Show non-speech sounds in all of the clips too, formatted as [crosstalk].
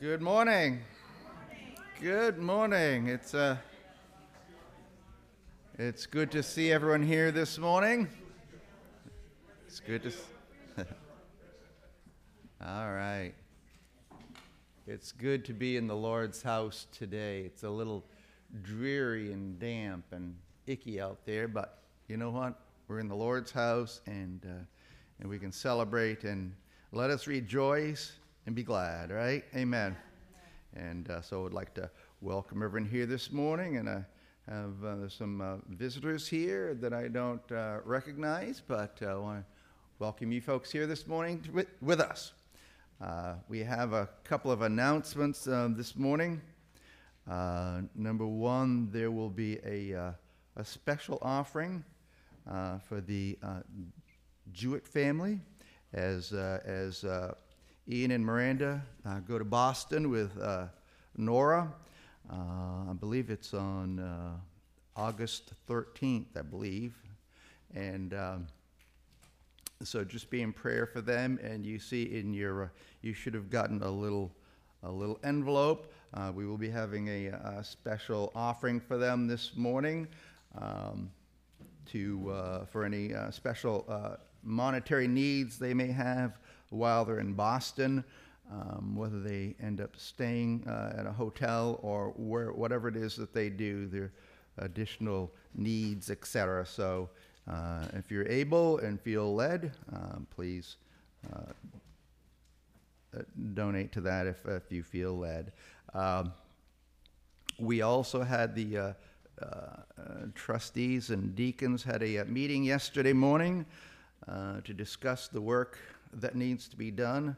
Good morning. Good morning. It's uh, it's good to see everyone here this morning. It's good to. S- [laughs] All right. It's good to be in the Lord's house today. It's a little dreary and damp and icky out there, but you know what? We're in the Lord's house, and uh, and we can celebrate and let us rejoice and be glad. Right? Amen. And uh, so I'd like to welcome everyone here this morning, and I have uh, some uh, visitors here that I don't uh, recognize, but uh, I want to welcome you folks here this morning to, with, with us. Uh, we have a couple of announcements this morning. Number one, there will be a, a special offering for the Jewett family as, as Ian and Miranda uh, go to Boston with uh, Nora. Uh, I believe it's on uh, August 13th, I believe. And um, so just be in prayer for them. And you see in your, uh, you should have gotten a little, a little envelope. We will be having a, a special offering for them this morning um, to for any special monetary needs they may have while they're in Boston. Um, whether they end up staying uh, at a hotel or where, whatever it is that they do, their additional needs, etc. So, uh, if you're able and feel led, um, please uh, uh, donate to that if, if you feel led. Um, we also had the uh, uh, trustees and deacons had a, uh meeting yesterday morning to discuss the work that needs to be done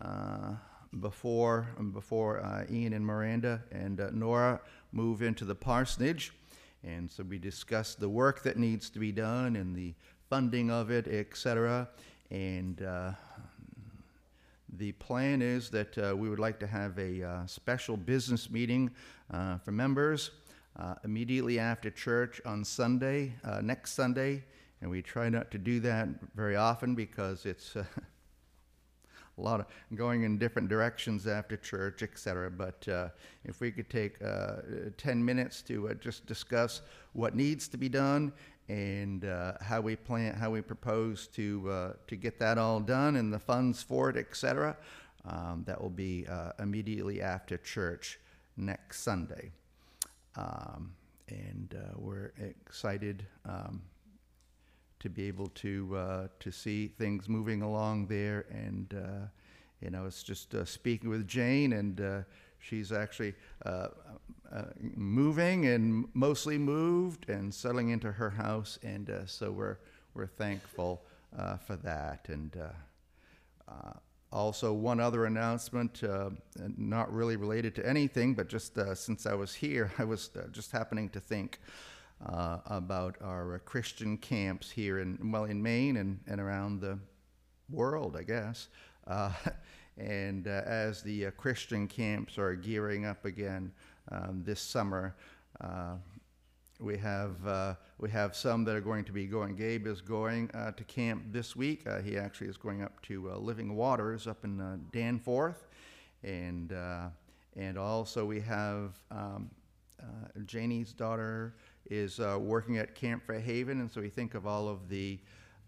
uh, before before uh, Ian and Miranda and uh, Nora move into the parsonage. And so we discussed the work that needs to be done and the funding of it, etc. And uh, the plan is that uh, we would like to have a uh, special business meeting uh, for members uh, immediately after church on Sunday, next Sunday. And we try not to do that very often because it's a lot of going in different directions after church, etc. But uh, if we could take uh, 10 minutes to uh, just discuss what needs to be done and uh, how we plan, how we propose to uh, to get that all done and the funds for it, etc. Um, that will be immediately after church next Sunday, um, and we're excited. Um, to be able to uh, to see things moving along there. And uh, you know, it's just uh, speaking with Jane, and uh, she's actually uh, uh, moving and mostly moved and settling into her house. And so we're we're thankful for that. And also, one other announcement, not really related to anything, but just since I was here, [laughs] I was just happening to think uh, about our Christian camps here in, well, in Maine and, and around the world, I guess. Uh, [laughs] and uh, as the uh, Christian camps are gearing up again um, this summer, we have uh, we have some that are going to be going. Gabe is going uh, to camp this week. Uh, he actually is going up to Living Waters up in Danforth, and and also we have um, Janie's daughter is uh, working at Camp Fairhaven, and so we think of all of the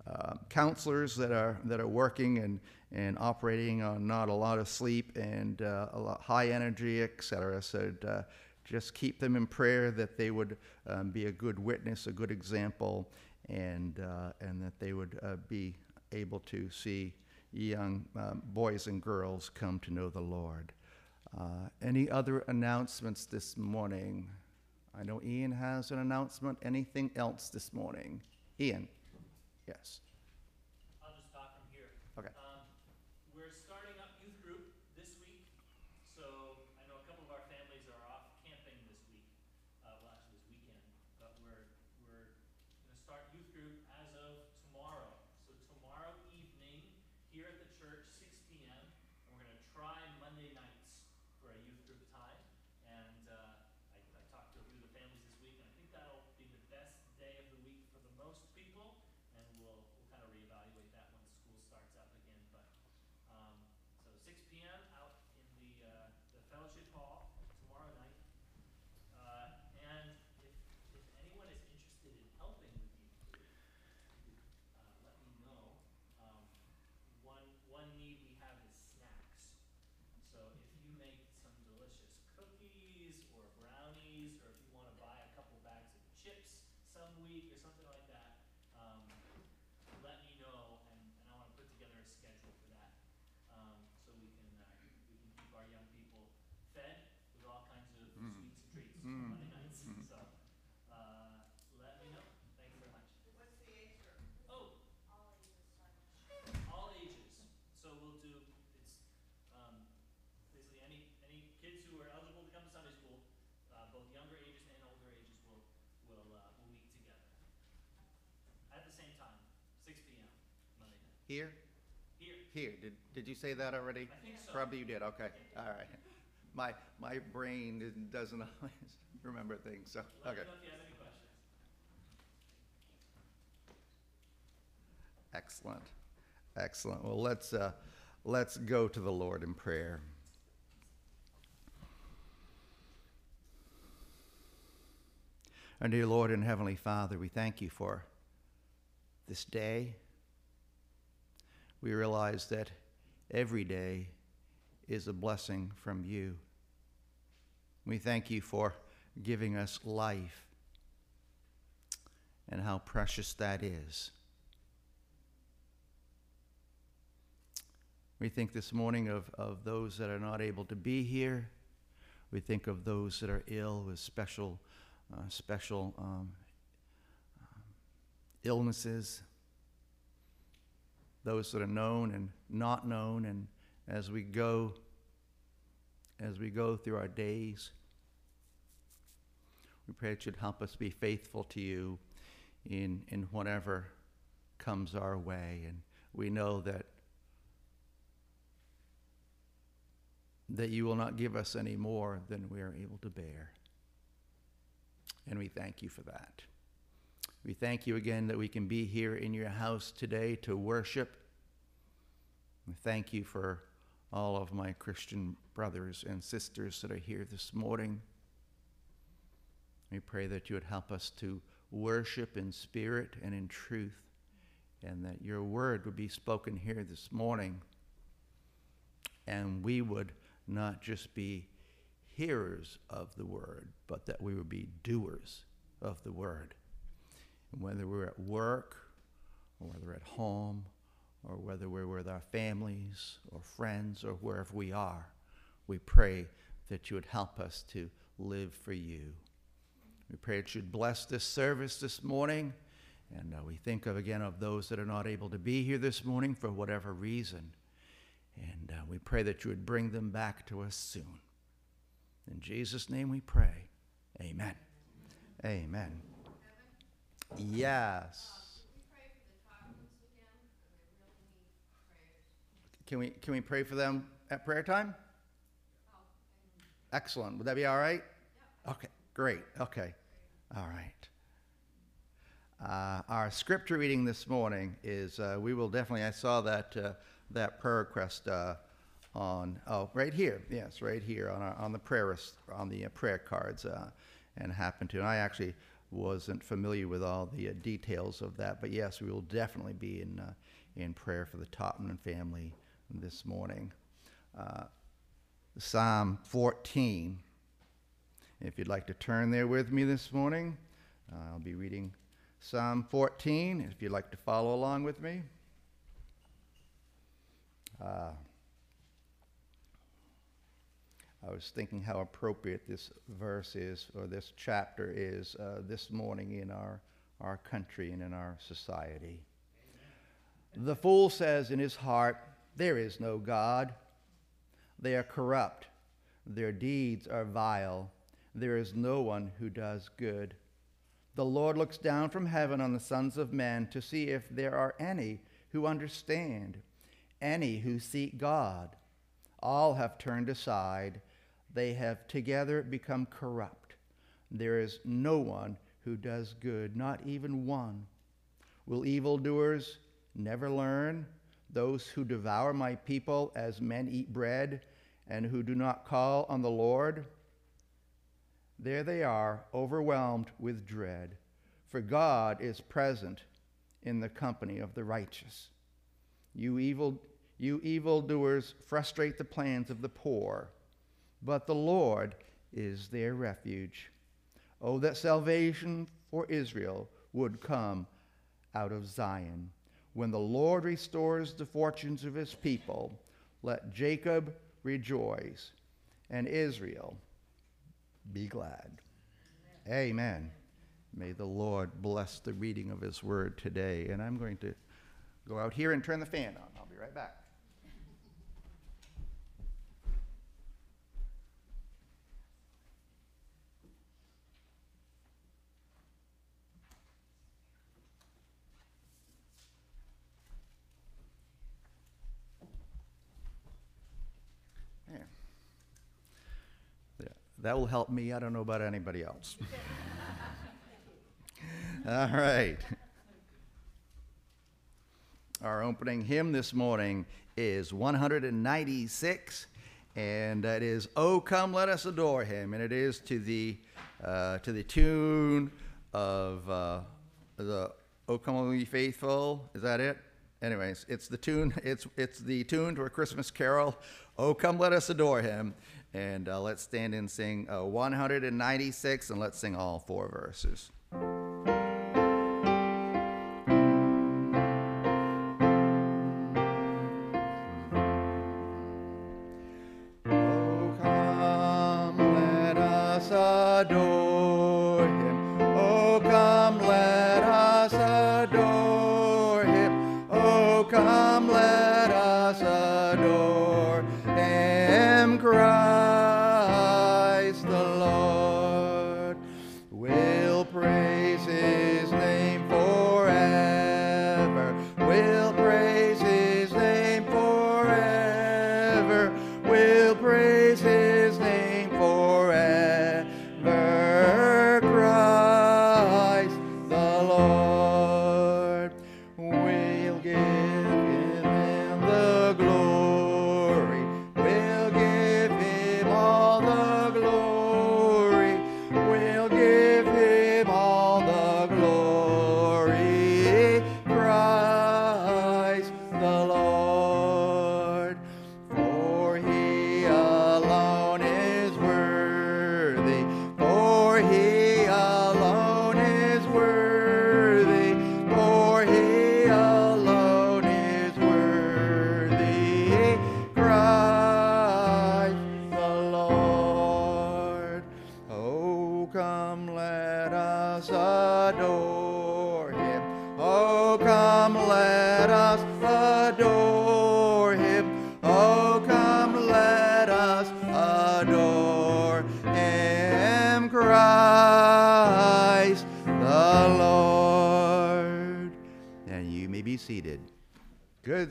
uh, counselors that are that are working and and operating on not a lot of sleep and uh, a lot high energy, et cetera. So uh, just keep them in prayer that they would um, be a good witness, a good example, and uh, and that they would uh, be able to see young um, boys and girls come to know the Lord. Uh, any other announcements this morning? I know Ian has an announcement. Anything else this morning? Ian? Yes. I'll just talk from here. Okay. Um, we're starting up youth group this week, so I know a couple of our families are off camping this week, uh, well, actually this weekend, but we're, we're gonna start youth group as of tomorrow. So tomorrow evening, here at the church, six P M, and we're gonna try Monday nights for a youth group time. And, uh, I, I talked to a few of the families this week, and I think that'll be the best day of the week for the most people. And we'll, we'll kind of reevaluate that when school starts up again brownies, or if you wanna buy a couple bags of chips some week or something like that, um, let me know, and, and I wanna put together a schedule for that. Um, so we can, uh, we can keep our young people fed with all kinds of Mm. sweets and treats Mm. on Monday nights, Mm. so, uh, let me know, thank you very much. What's the age group? Oh, all ages, so we'll do, it's, um, basically any, any kids who are eligible to come to Sunday school, uh, both younger ages and older ages will, will, uh, will meet together. At the same time, six P M, Monday night, Here? here, Here, did, did you say that already? I think so. Probably you did, okay, all right. [laughs] My, my brain doesn't [laughs] always remember things, so, Let me okay. know if you have any questions. Excellent, excellent. Well, let's, uh, let's go to the Lord in prayer. Our dear Lord and Heavenly Father, we thank you for this day. We realize that every day is a blessing from you. We thank you for giving us life and how precious that is. We think this morning of, of those that are not able to be here. We think of those that are ill with special, uh, special um, um, illnesses, those that are known and not known. And as we go, as we go through our days, we pray it should help us be faithful to you in, in whatever comes our way. And we know that that you will not give us any more than we are able to bear. And we thank you for that. We thank you again that we can be here in your house today to worship. We thank you for all of my Christian brothers and sisters that are here this morning. We pray that you would help us to worship in spirit and in truth, and that your word would be spoken here this morning, and we would not just be hearers of the word, but that we would be doers of the word. Whether we're at work, or whether at home, or whether we're with our families or friends or wherever we are, we pray that you would help us to live for you. We pray that you'd bless this service this morning. And uh, we think of again of those that are not able to be here this morning for whatever reason. And uh, we pray that you would bring them back to us soon. In Jesus' name we pray. Amen. Amen. Yes. Can we, can we pray for them at prayer time? Excellent. Would that be all right? Okay, great. Okay. All right. Uh, our scripture reading this morning is uh, we will definitely, I saw that, uh, that prayer request uh, on, oh, right here. Yes, right here on, our, on the prayer, on the uh, prayer cards uh, and happened to. And I actually wasn't familiar with all the uh, details of that, but yes, we will definitely be in, uh, in prayer for the Topman family this morning. Uh, Psalm 14. If you'd like to turn there with me this morning, uh, I'll be reading Psalm 14. If you'd like to follow along with me. I was thinking how appropriate this verse is, or this chapter is, uh, this morning in our, our country and in our society. The fool says in his heart, There is no God. They are corrupt. Their deeds are vile. There is no one who does good. The Lord looks down from heaven on the sons of men to see if there are any who understand, any who seek God. All have turned aside. They have together become corrupt. There is no one who does good, not even one. Will evildoers never learn? Those who devour my people as men eat bread and who do not call on the Lord? There they are, overwhelmed with dread, for God is present in the company of the righteous. You evil you evildoers frustrate the plans of the poor, but the Lord is their refuge. Oh, that salvation for Israel would come out of Zion. When the Lord restores the fortunes of his people, let Jacob rejoice and Israel be glad. Amen. May the Lord bless the reading of his word today. And I'm going to go out here and turn the fan on. I'll be right back. That will help me. I don't know about anybody else. [laughs] All right. Our opening hymn this morning is 196, and that is "Oh Come, Let Us Adore Him," and it is to the uh, to the tune of uh, the "Oh Come, All Ye Faithful." Is that it? Anyways, it's the tune. It's it's the tune to a Christmas carol. "Oh Come, Let Us Adore Him," and uh, let's stand and sing uh, 196, and let's sing all four verses.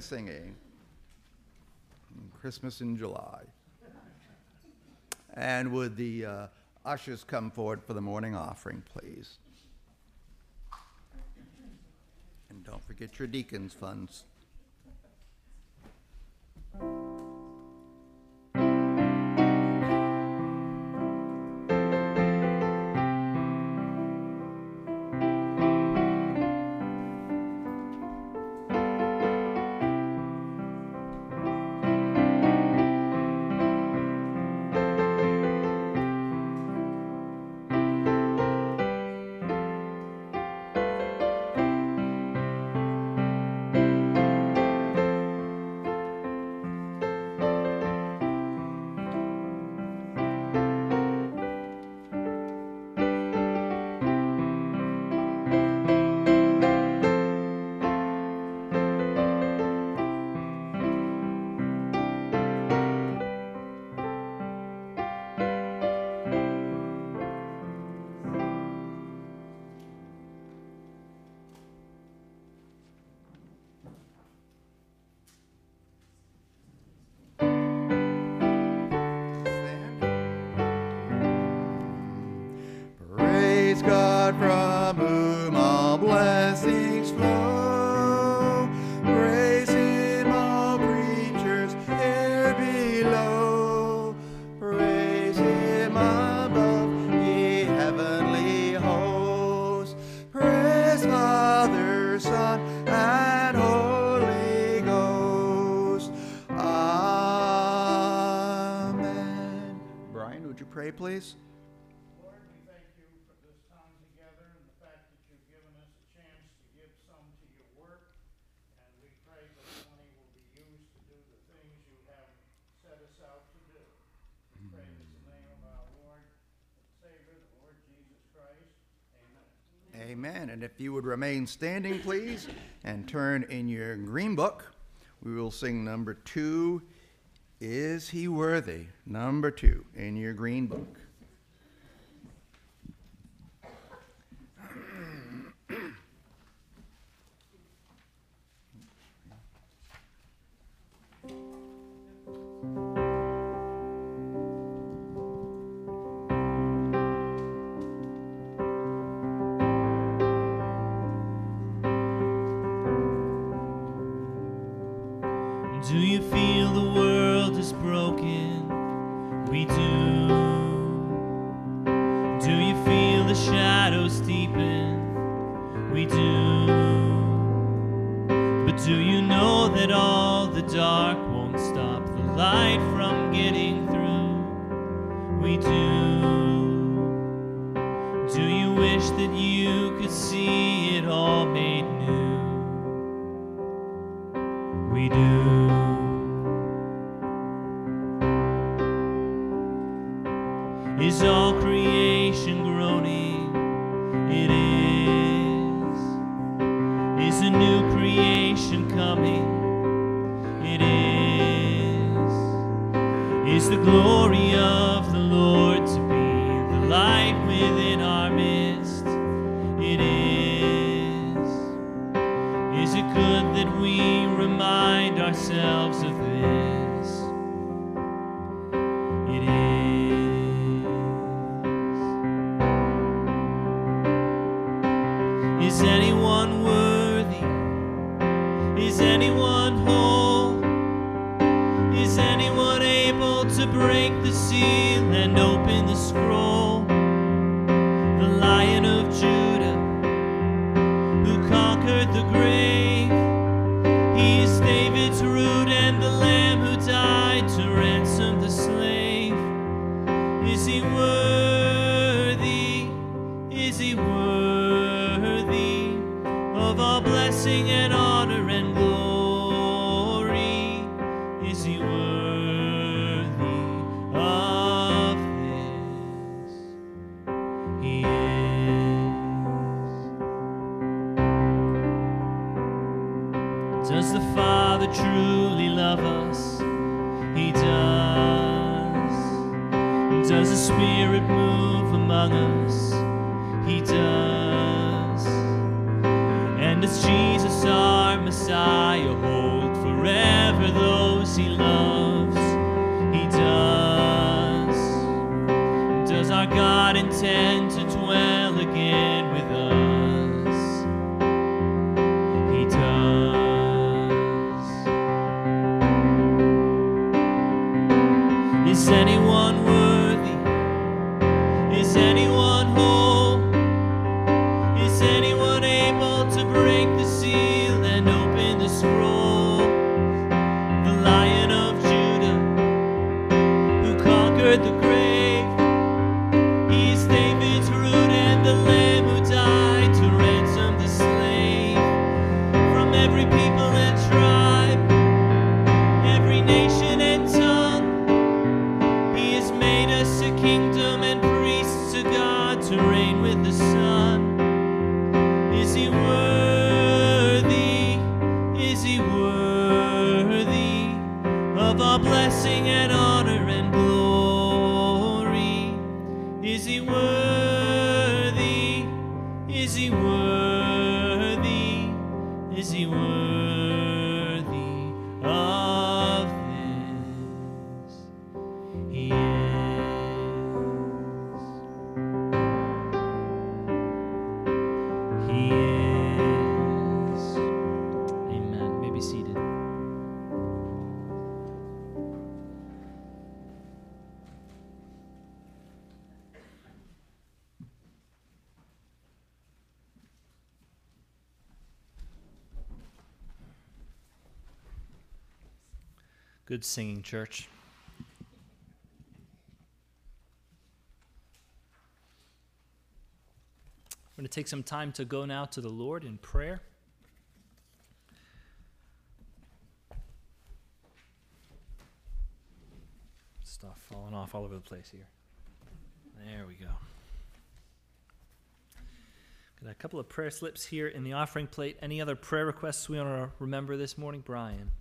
Singing. Christmas in July. And would the uh, ushers come forward for the morning offering, please? And don't forget your deacons' funds. from whom all blessings flow, praise him, all creatures here below, praise him above, ye heavenly hosts, praise Father, Son, and Holy Ghost. Amen. Brian, would you pray, please? Amen. And if you would remain standing, please, and turn in your green book, we will sing number two Is He Worthy? Number two in your green book. loves of thee. worthy Good singing, church. We're going to take some time to go now to the Lord in prayer. Stuff falling off all over the place here. There we go. Got a couple of prayer slips here in the offering plate. Any other prayer requests we want to remember this morning, Brian?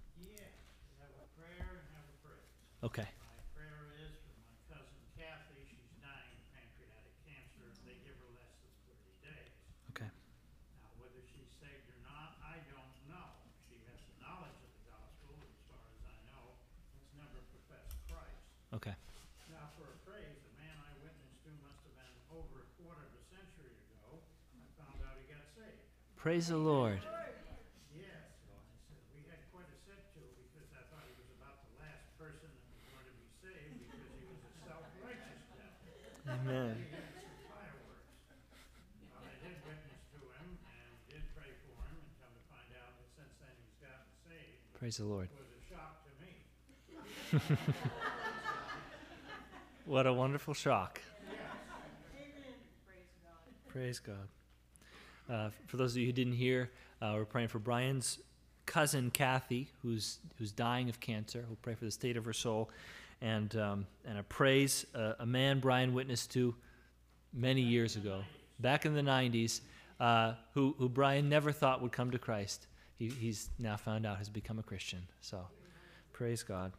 Okay. My prayer is for my cousin Kathy, she's dying of pancreatic cancer, they give her less than thirty days. Okay. Now, whether she's saved or not, I don't know. She has the knowledge of the gospel, as far as I know, has never professed Christ. Okay. Now, for a praise, the man I witnessed to must have been over a quarter of a century ago. I found out he got saved. Praise the Lord. Yes, I said, we had quite a set to because I thought he was about the last person that was going to be saved because he was a self-righteous devil. Amen. He had some fireworks. Well, I did witness to him and did pray for him and come to find out that since then he's gotten saved. Praise the Lord. It was a shock to me. What a wonderful shock. Praise God. Uh, for those of you who didn't hear, uh, we're praying for Brian's cousin Kathy, who's who's dying of cancer. We'll pray for the state of her soul, and um, and a praise uh, a man Brian witnessed to many years ago, back in the '90s, uh, who who Brian never thought would come to Christ. He, he's now found out has become a Christian. So, praise God.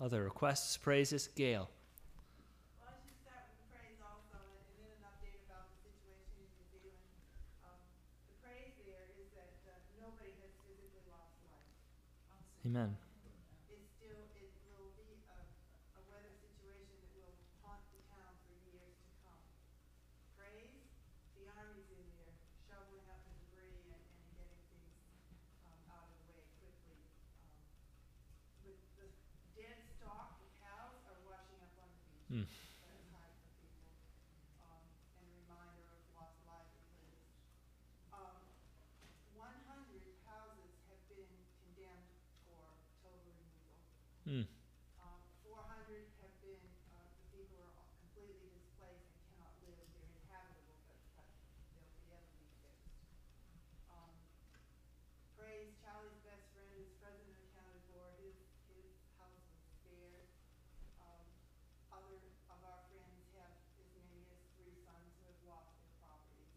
Other requests, praises, Gail. Well, I should start with praise also, and and then an update about the situation in New Zealand. Um, the praise there is that, uh, nobody has physically lost life. Amen. It's still, it will be a, a weather situation that will haunt the town for years to come. Praise, the army's in there shoveling up the debris and, and getting things, um, out of the way quickly. Um, With the dead stock, the cows are washing up on the beach. Hmm. That's hard for people, um, and a reminder of lost livelihoods. Um, one hundred houses have been condemned for total removal. Hmm. Um, four hundred have been, uh, the people are all completely displaced and cannot live, they're inhabitable, but, but they'll forever be fixed. Um, praise Charlie's best friend who's president accounted for, his, his house was spared. Um, other of our friends have as many as three sons who have lost their properties.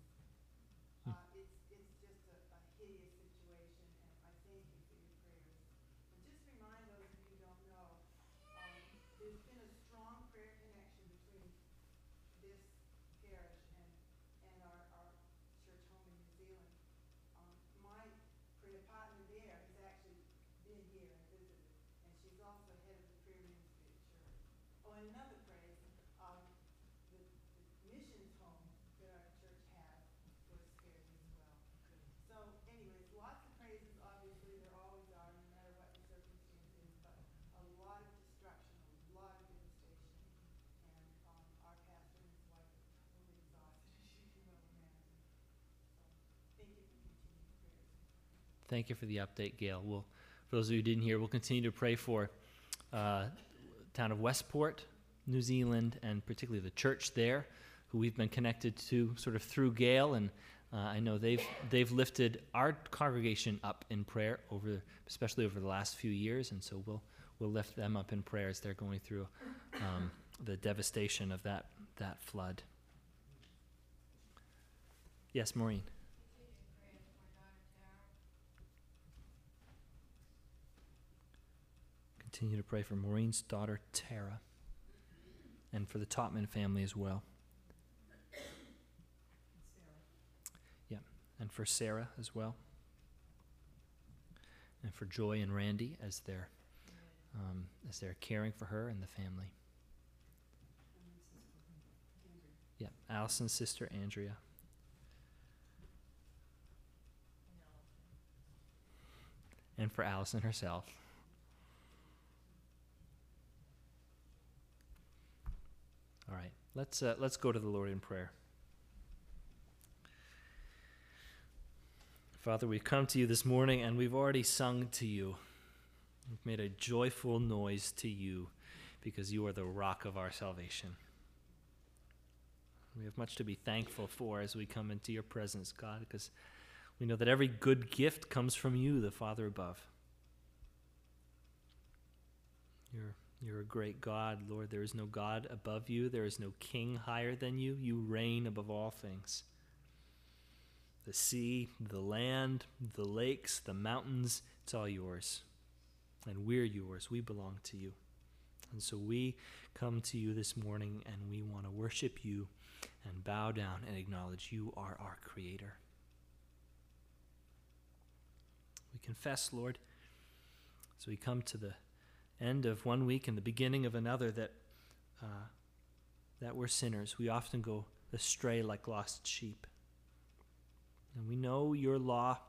Hmm. Uh, it's, it's just a, a hideous situation, and I thank you for your prayers. And just remind those of you who don't know, um, there's been a strong prayer connection between this parish and, and our, our church home in New Zealand. Um, my prayer partner there has actually been here and visited, and she's also head of the prayer ministry at church. Oh, and another praise, um, the, the missions home that our church was as well. So anyways, lots of praises, obviously, there always are, no matter what the but a lot of destruction, a lot of devastation. And, um, our pastor and his wife are totally exhausted, [laughs] as you can well imagine. So, thank you for prayers. Thank you for the update, Gail. We'll, for those of you who didn't hear, we'll continue to pray for uh, town of Westport, New Zealand, and particularly the church there, who we've been connected to sort of through Gail, and uh, I know they've they've lifted our congregation up in prayer over, especially over the last few years, and so we'll we'll lift them up in prayer as they're going through um, the devastation of that that flood. Yes, Maureen. Continue to pray for Maureen's daughter, Tara, and for the Topman family as well. Yeah, and for Sarah as well. And for Joy and Randy as they're, um, as they're caring for her and the family. Yeah, Allison's sister, Andrea. And for Allison herself. All right, let's uh, let's go to the Lord in prayer. Father, we've come to you this morning and we've already sung to you. We've made a joyful noise to you because you are the rock of our salvation. We have much to be thankful for as we come into your presence, God, because we know that every good gift comes from you, the Father above. You're, you're a great God, Lord. There is no God above you, there is no king higher than you. You reign above all things the sea, the land, the lakes, the mountains, it's all yours. And we're yours. We belong to you. And so we come to you this morning and we want to worship you and bow down and acknowledge you are our Creator. We confess, Lord, So we come to the end of one week and the beginning of another, that, uh, that we're sinners. We often go astray like lost sheep. And we know your law.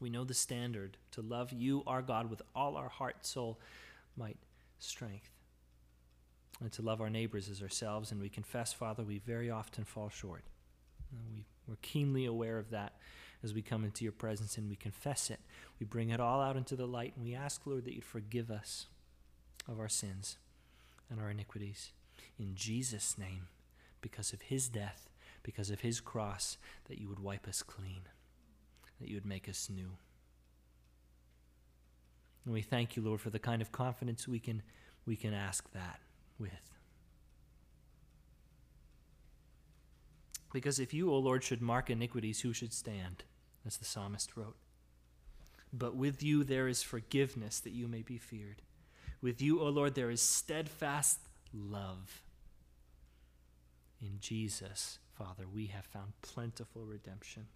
We know the standard to love you, our God, with all our heart, soul, might, strength. And to love our neighbors as ourselves. And we confess, Father, we very often fall short. We, we're keenly aware of that as we come into your presence and we confess it. We bring it all out into the light and we ask, Lord, that you'd forgive us of our sins and our iniquities. In Jesus' name, because of his death because of his cross, that you would wipe us clean, that you would make us new. And we thank you, Lord, for the kind of confidence we can, we can ask that with. Because if you, O Lord, should mark iniquities, who should stand? As the psalmist wrote. But with you there is forgiveness that you may be feared. With you, O Lord, there is steadfast love. In Jesus, Father, we have found plentiful redemption.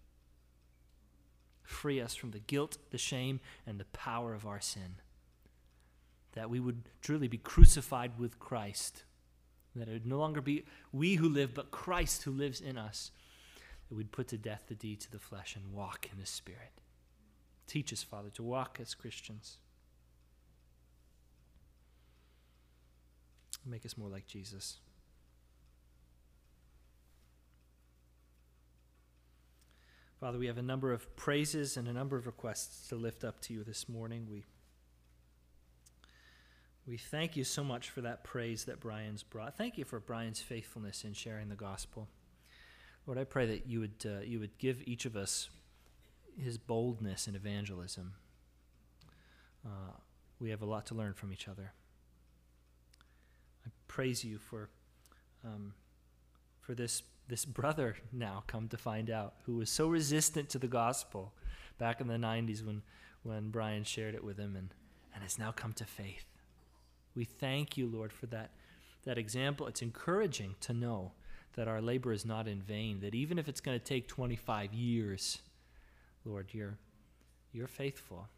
Free us from the guilt, the shame, and the power of our sin. That we would truly be crucified with Christ. That it would no longer be we who live, but Christ who lives in us. That we'd put to death the deeds of the flesh and walk in the Spirit. Teach us, Father, to walk as Christians. Make us more like Jesus. Father, we have a number of praises and a number of requests to lift up to you this morning. We, we thank you so much for that praise that Brian's brought. Thank you for Brian's faithfulness in sharing the gospel. Lord, I pray that you would, uh, you would give each of us his boldness in evangelism. Uh, we have a lot to learn from each other. Praise you for, um, for this this brother now come to find out who was so resistant to the gospel back in the 90s when, when Brian shared it with him and, and has now come to faith. We thank you, Lord, for that, that example. It's encouraging to know that our labor is not in vain, that even if it's going to take 25 years, Lord, you're, you're faithful.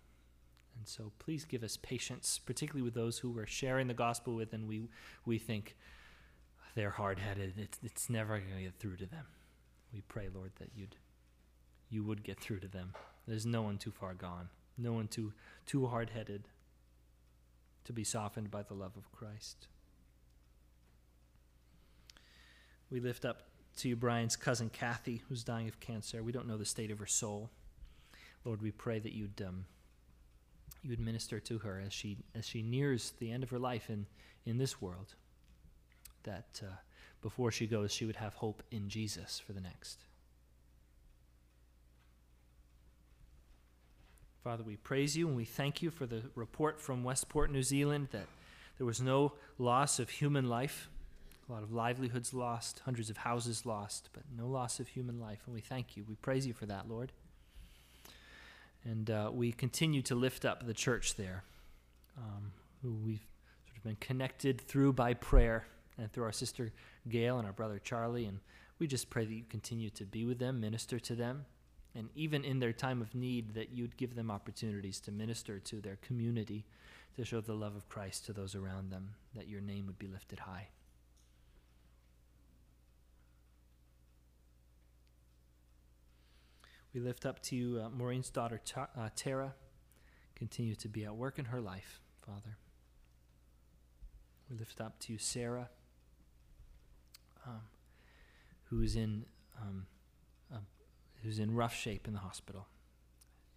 And so please give us patience, particularly with those who we're sharing the gospel with and we, we think, they're hard headed. It's, it's never going to get through to them. We pray, Lord, that you'd, you would get through to them. There's no one too far gone, no one too, too hard headed to be softened by the love of Christ. We lift up to you Brian's cousin Kathy, who's dying of cancer. We don't know the state of her soul. Lord, we pray that you'd um, you would minister to her as she as she nears the end of her life in in this world that uh, before she goes, she would have hope in Jesus for the next. Father, we praise you and we thank you for the report from Westport, New Zealand, that there was no loss of human life. A lot of livelihoods lost, hundreds of houses lost, but no loss of human life. And we thank you. We praise you for that, Lord. And uh, we continue to lift up the church there, um, who we've sort of been connected through by prayer and through our sister Gail and our brother Charlie. And we just pray that you continue to be with them, minister to them, and even in their time of need, that you'd give them opportunities to minister to their community, to show the love of Christ to those around them, that your name would be lifted high. We lift up to you uh, Maureen's daughter, Ta- uh, Tara. Continue to be at work in her life, Father. We lift up to you Sarah um, who's in um, uh, who's in rough shape in the hospital,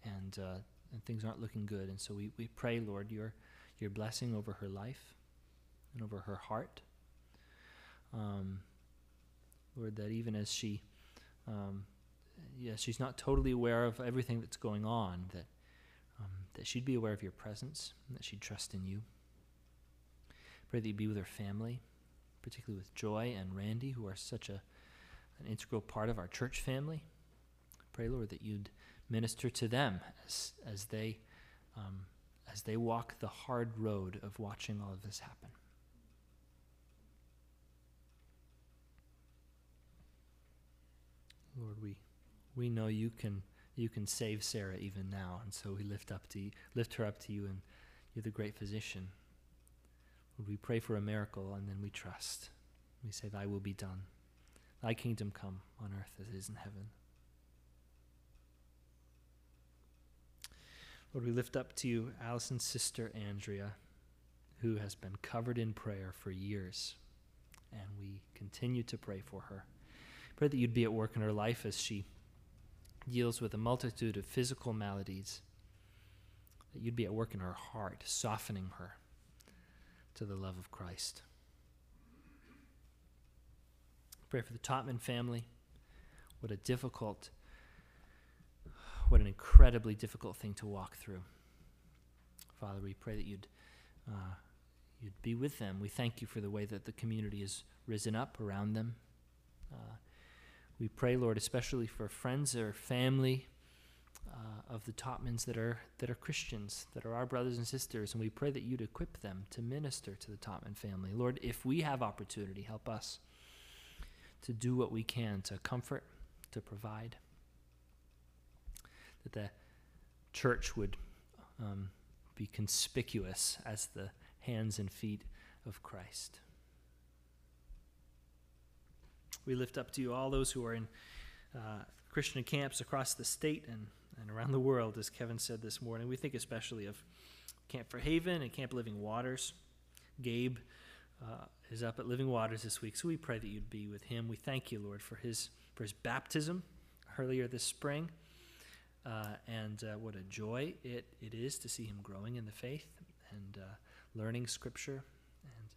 and uh, and things aren't looking good. And so we, we pray, Lord, your your blessing over her life and over her heart. Um, Lord, that even as she, um, yeah, she's not totally aware of everything that's going on, that, um, that she'd be aware of your presence, that she'd trust in you. Pray that you'd be with her family, particularly with Joy and Randy, who are such a, an integral part of our church family. Pray, Lord, that you'd minister to them as, as they um, as they walk the hard road of watching all of this happen. Lord, we we know you can you can save Sarah even now, and so we lift up to lift her up to you, and you're the great physician. Lord, we pray for a miracle, and then we trust. We say, "Thy will be done, Thy kingdom come on earth as it is in heaven." Lord, we lift up to you Allison's sister Andrea, who has been covered in prayer for years, and we continue to pray for her. Pray that you'd be at work in her life as she deals with a multitude of physical maladies, that you'd be at work in her heart, softening her to the love of Christ. Pray for the Totman family. What a difficult what an incredibly difficult thing to walk through. Father, we pray that you'd, uh, you'd be with them. We thank you for the way that the community has risen up around them. Uh, we pray, Lord, especially for friends or family uh, of the Topmans that are that are Christians, that are our brothers and sisters, and we pray that you'd equip them to minister to the Topman family. Lord, if we have opportunity, help us to do what we can to comfort, to provide that the church would um, be conspicuous as the hands and feet of Christ. We lift up to you all those who are in uh, Christian camps across the state and, and around the world, as Kevin said this morning. We think especially of Camp Fairhaven and Camp Living Waters. Gabe uh, is up at Living Waters this week, so we pray that you'd be with him. We thank you, Lord, for his for his baptism earlier this spring. Uh, and uh, what a joy it, it is to see him growing in the faith and uh, learning scripture and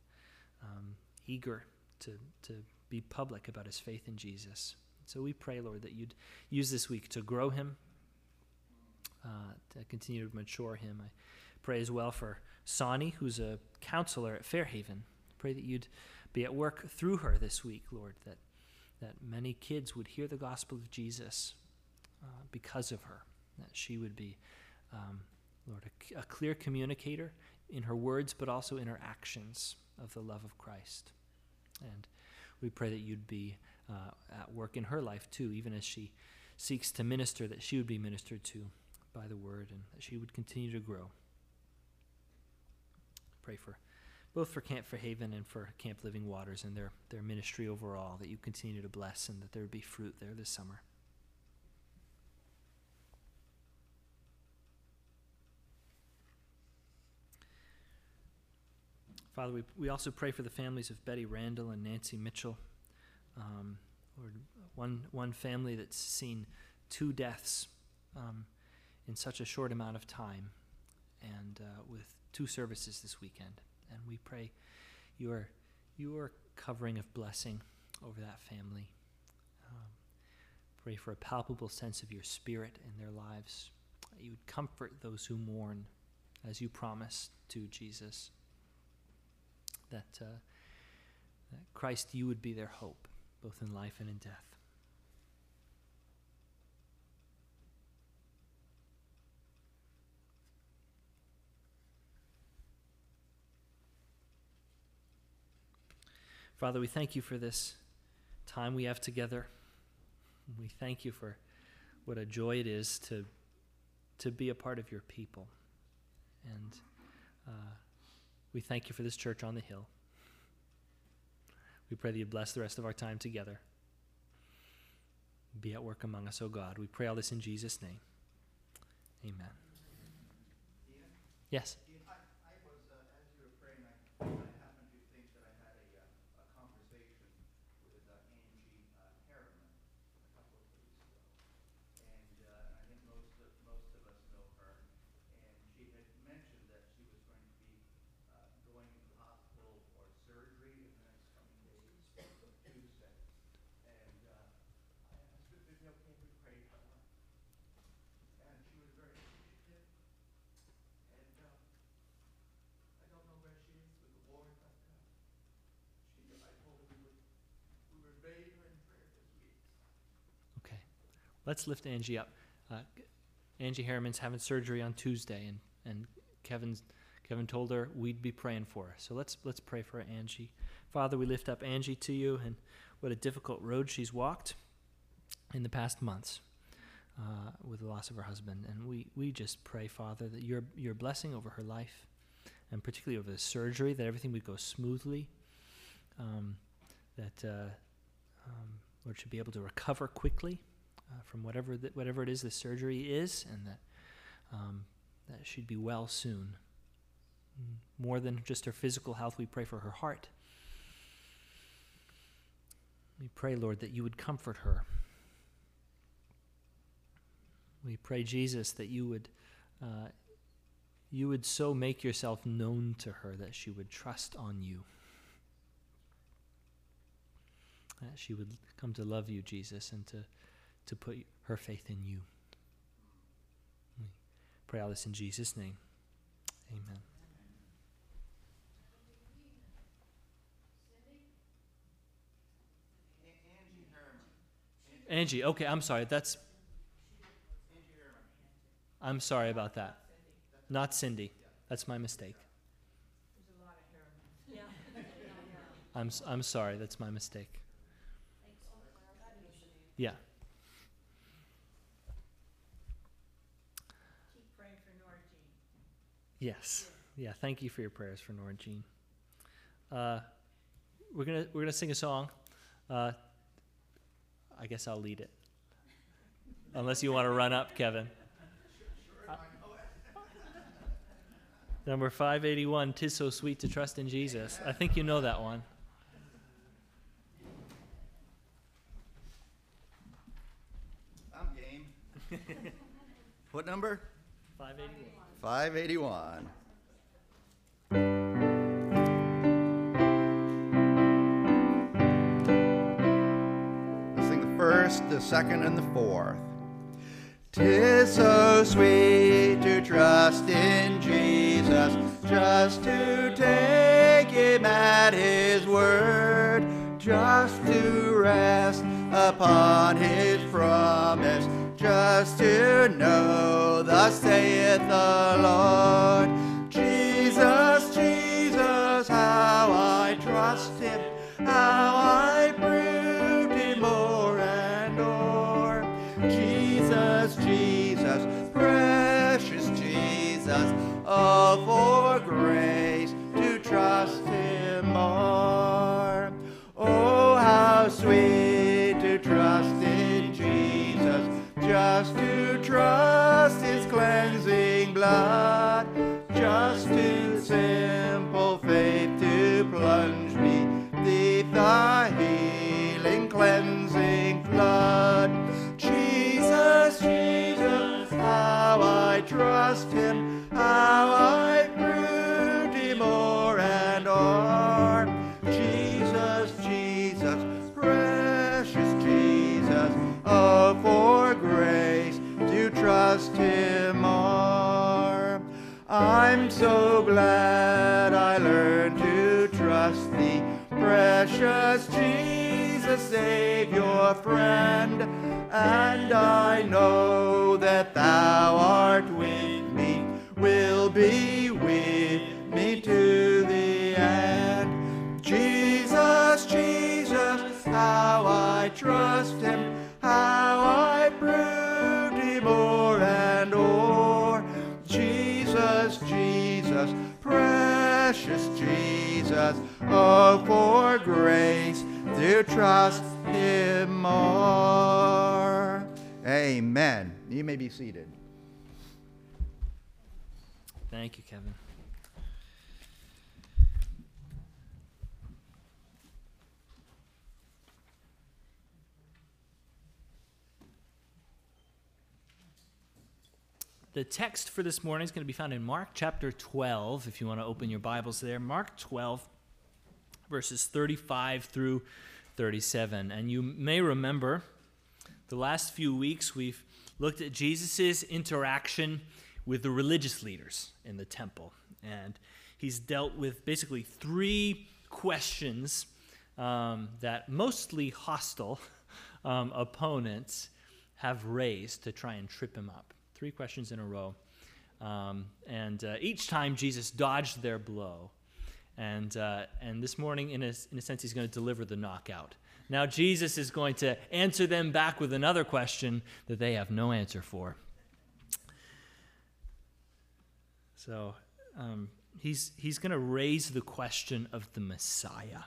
um, eager to, to be public about his faith in Jesus. So we pray, Lord, that you'd use this week to grow him, uh, to continue to mature him. I pray as well for Sani, who's a counselor at Fairhaven. Pray that you'd be at work through her this week, Lord, that, that many kids would hear the gospel of Jesus uh, because of her, that she would be, um, Lord, a, a, clear communicator in her words, but also in her actions of the love of Christ. And we pray that you'd be uh, at work in her life too, even as she seeks to minister, that she would be ministered to by the word and that she would continue to grow. Pray for both for Camp Fairhaven and for Camp Living Waters and their, their ministry overall, that you continue to bless and that there would be fruit there this summer. Father, we, we also pray for the families of Betty Randall and Nancy Mitchell. Um, Lord, one, one family that's seen two deaths um, in such a short amount of time and uh, with two services this weekend. And we pray your, your covering of blessing over that family. Um, pray for a palpable sense of your spirit in their lives. That you would comfort those who mourn as you promised to Jesus that, uh, that Christ, you would be their hope, both in life and in death. Father, we thank you for this time we have together. We thank you for what a joy it is to, to be a part of your people. And uh, we thank you for this church on the hill. We pray that you bless the rest of our time together. Be at work among us, O God. We pray all this in Jesus' name. Amen. Yes. Let's lift Angie up. Uh, Angie Harriman's having surgery on Tuesday, and, and Kevin's, Kevin told her we'd be praying for her. So let's, let's pray for Angie. Father, we lift up Angie to you, and what a difficult road she's walked in the past months uh, with the loss of her husband. And we, we just pray, Father, that your, your blessing over her life, and particularly over the surgery, that everything would go smoothly, um, that uh, um, Lord should be able to recover quickly uh, from whatever the, whatever it is the surgery is, and that um, that she'd be well soon. Mm, More than just her physical health, we pray for her heart. We pray, Lord, that you would comfort her. We pray, Jesus, that you would uh, you would so make yourself known to her that she would trust on you. That she would come to love you, Jesus, and to, to put her faith in you. We pray all this in Jesus' name. Amen. Angie, okay, I'm sorry. That's. I'm sorry about that. Not Cindy. That's my mistake. I'm, I'm sorry. That's my mistake. Yeah. Keep praying for Nora Jean. Yes. Yeah. Thank you for your prayers for Nora Jean. Uh, we're gonna we're gonna sing a song. Uh, I guess I'll lead it. Unless you want to run up, Kevin. [laughs] Number 581, Tis So Sweet to Trust in Jesus. I think you know that one. I'm game. [laughs] What number? 581. 581. Let's sing the first, the second, and the fourth. Tis so sweet to trust in Jesus, just to take him at his word, just to rest upon his promise, just to know, thus saith the Lord. Jesus, Jesus, how I trust him, how I proved him o'er and o'er. Jesus, Jesus, precious Jesus, oh, for just to trust his cleansing blood, just to simple faith to plunge me deep the healing cleansing flood. Jesus, Jesus, how I trust him, how I I'm so glad I learned to trust thee, precious Jesus, Savior, friend. And I know that thou art with me, will be with me to the end. Jesus, Jesus, how I trust him, precious Jesus, oh, for grace to trust him more. Amen. You may be seated. Thank you, Kevin. The text for this morning is going to be found in Mark chapter 12, if you want to open your Bibles there. Mark 12, verses 35 through 37. And you may remember the last few weeks we've looked at Jesus' interaction with the religious leaders in the temple. And he's dealt with basically three questions um, that mostly hostile [laughs] um, opponents have raised to try and trip him up. Three questions in a row. Um, and uh, each time Jesus dodged their blow. And, uh, and this morning, in a, in a sense, he's going to deliver the knockout. Now, Jesus is going to answer them back with another question that they have no answer for. So um, he's, he's going to raise the question of the Messiah.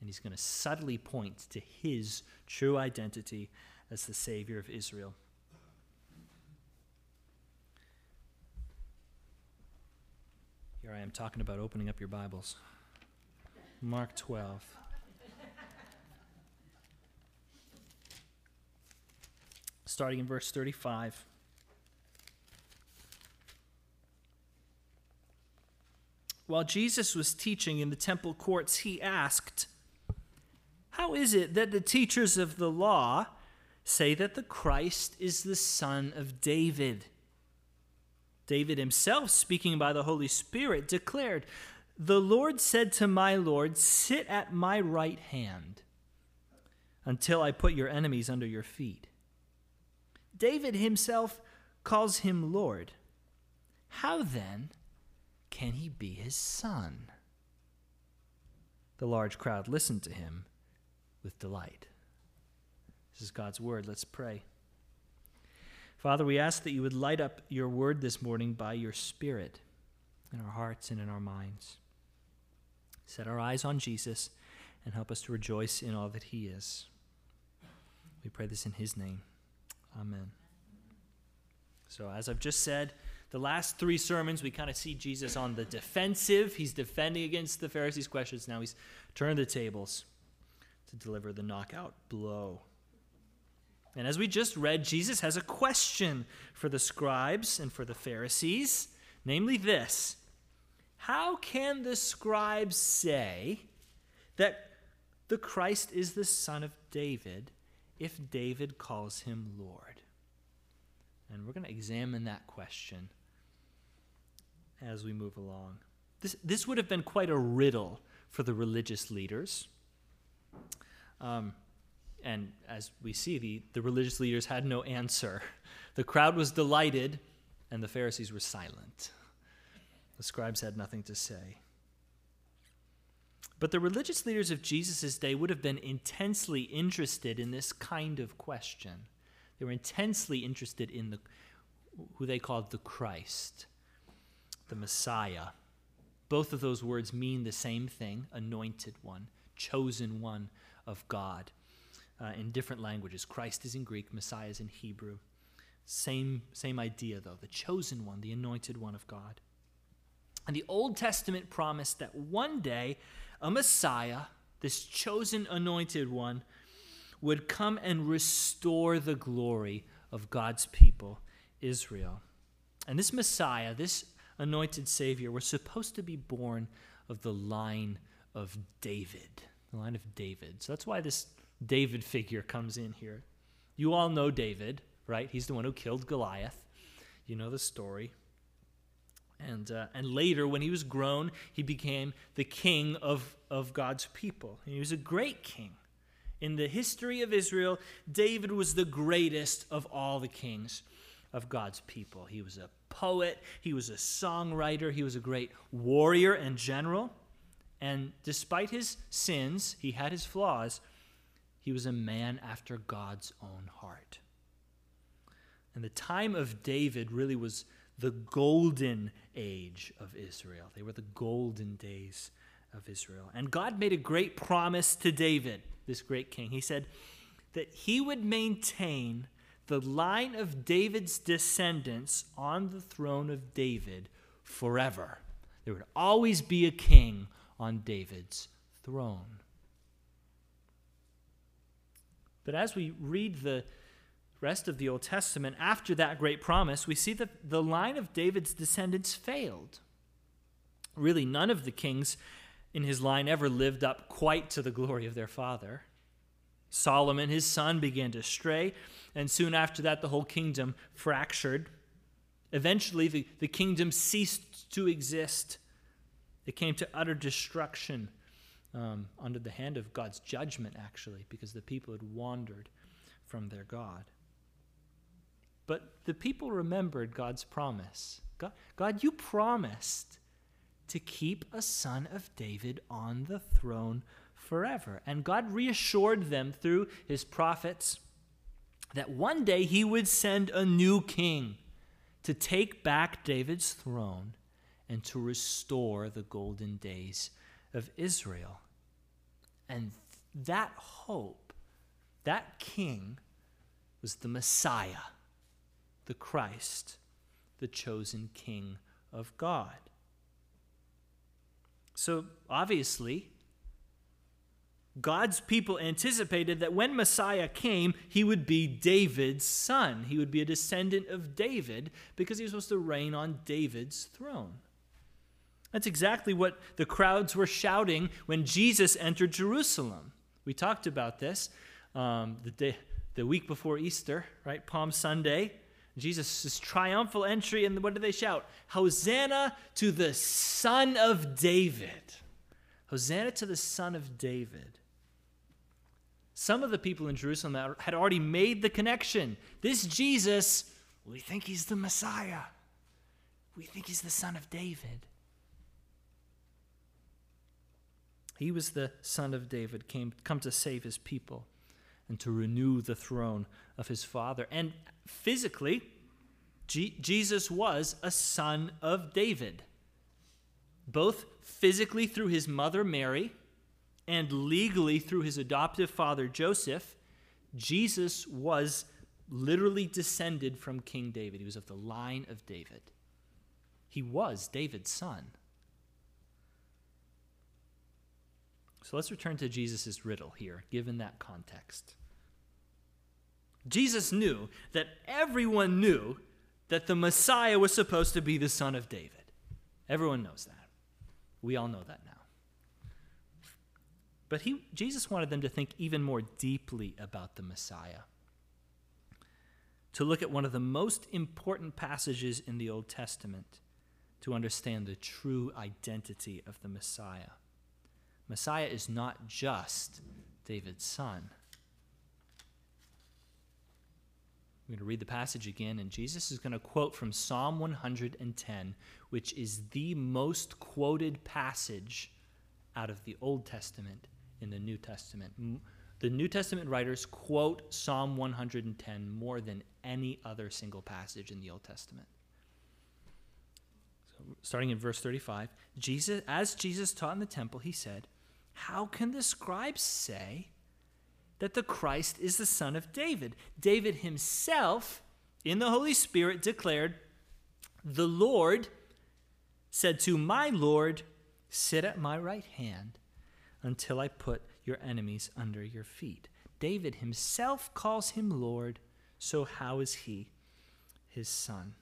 And he's going to subtly point to his true identity as the Savior of Israel. Here I am talking about opening up your Bibles. Mark 12. Starting in verse 35. While Jesus was teaching in the temple courts, he asked, How is it that the teachers of the law say that the Christ is the son of David? David himself, speaking by the Holy Spirit, declared, The Lord said to my Lord, Sit at my right hand until I put your enemies under your feet. David himself calls him Lord. How then can he be his son? The large crowd listened to him with delight. This is God's word. Let's pray. Father, we ask that you would light up your word this morning by your Spirit in our hearts and in our minds. Set our eyes on Jesus and help us to rejoice in all that he is. We pray this in his name. Amen. So, as I've just said, the last three sermons, we kind of see Jesus on the defensive. He's defending against the Pharisees' questions. Now he's turned the tables to deliver the knockout blow. And as we just read, Jesus has a question for the scribes and for the Pharisees, namely this How can the scribes say that the Christ is the son of David if David calls him Lord? And we're going to examine that question as we move along. This, this would have been quite a riddle for the religious leaders. Um, and as we see, the, the religious leaders had no answer. [laughs] The crowd was delighted, and the Pharisees were silent. The scribes had nothing to say. But the religious leaders of Jesus' day would have been intensely interested in this kind of question. They were intensely interested in the, who they called the Christ, the Messiah. Both of those words mean the same thing anointed one, chosen one of God uh, in different languages. Christ is in Greek, Messiah is in Hebrew. Same, same idea, though the chosen one, the anointed one of God. And the Old Testament promised that one day a Messiah, this chosen anointed one, would come and restore the glory of God's people, Israel. And this Messiah, this anointed Savior, was supposed to be born of the line of David, the line of David. So that's why this David figure comes in here. You all know David, right? He's the one who killed Goliath. You know the story. And, uh, and later, when he was grown, he became the king of, of God's people. he was a great king. In the history of Israel, David was the greatest of all the kings of God's people. He was a poet, he was a songwriter, he was a great warrior and general. And despite his sins, he had his flaws, he was a man after God's own heart. And the time of David really was the golden age of Israel. They were the golden days of Israel. And God made a great promise to David, this great king. He said that he would maintain the line of David's descendants on the throne of David forever. There would always be a king on David's throne. But as we read the rest of the Old Testament, after that great promise, we see that the line of David's descendants failed. Really, none of the kings in his line ever lived up quite to the glory of their father. Solomon, his son, began to stray, and soon after that, the whole kingdom fractured. Eventually, the, the kingdom ceased to exist. It came to utter destruction um, under the hand of God's judgment, actually, because the people had wandered from their God. But the people remembered God's promise. God, God, you promised to keep a son of David on the throne forever. And God reassured them through his prophets that one day he would send a new king to take back David's throne and to restore the golden days of Israel. And that hope, that king, was the Messiah, the Christ, the chosen king of God. So obviously, God's people anticipated that when Messiah came, he would be David's son. He would be a descendant of David because he was supposed to reign on David's throne. That's exactly what the crowds were shouting when Jesus entered Jerusalem. We talked about this um, the, day, the week before Easter, right? Palm Sunday. Jesus' triumphal entry, and what do they shout? Hosanna to the Son of David. Hosanna to the Son of David. Some of the people in Jerusalem had already made the connection. This Jesus, we think he's the Messiah. We think he's the son of David. He was the son of David, came come to save his people and to renew the throne of his father. And physically, G- Jesus was a son of David, both physically through his mother Mary and legally through his adoptive father Joseph, Jesus was literally descended from King David. He was of the line of David. He was David's son. So let's return to Jesus' riddle here, given that context. Jesus knew that everyone knew that the Messiah was supposed to be the son of David. Everyone knows that. We all know that now. But he, Jesus wanted them to think even more deeply about the Messiah. To look at one of the most important passages in the Old Testament to understand the true identity of the Messiah. Messiah is not just David's son. I'm going to read the passage again, and Jesus is going to quote from Psalm 110, which is the most quoted passage out of the Old Testament in the New Testament. The New Testament writers quote Psalm 110 more than any other single passage in the Old Testament. Starting in verse 35, Jesus, as Jesus taught in the temple, he said, How can the scribes say that the Christ is the son of David? David himself, in the Holy Spirit, declared, The Lord said to my Lord, Sit at my right hand until I put your enemies under your feet. David himself calls him Lord, so how is he his son?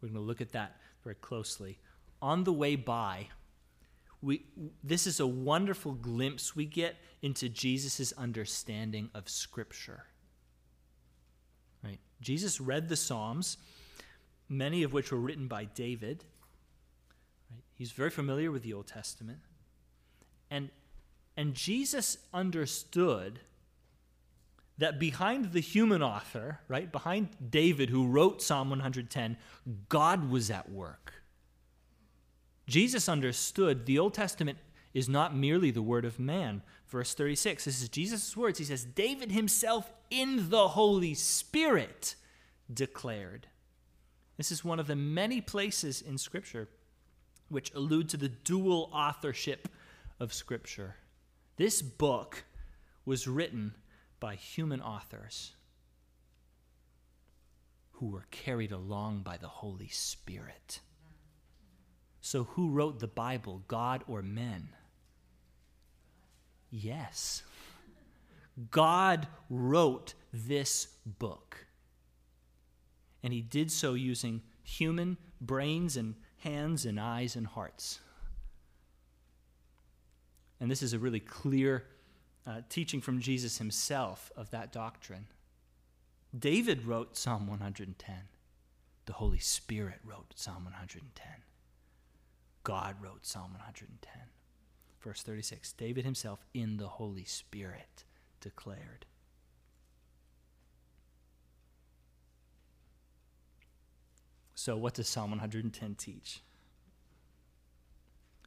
We're going to look at that very closely. On the way by, we, this is a wonderful glimpse we get into Jesus' understanding of Scripture. Right? Jesus read the Psalms, many of which were written by David. Right? He's very familiar with the Old Testament. And, and Jesus understood that behind the human author, right, behind David who wrote Psalm 110, God was at work. Jesus understood the Old Testament is not merely the word of man. Verse 36, this is Jesus' words. He says, David himself in the Holy Spirit declared. This is one of the many places in Scripture which allude to the dual authorship of Scripture. This book was written by human authors who were carried along by the Holy Spirit. So, who wrote the Bible, God or men? Yes. God wrote this book. And he did so using human brains and hands and eyes and hearts. And this is a really clear uh, teaching from Jesus himself of that doctrine. David wrote Psalm 110. The Holy Spirit wrote Psalm 110. God wrote Psalm 110. Verse 36 David himself in the Holy Spirit declared. So, what does Psalm 110 teach?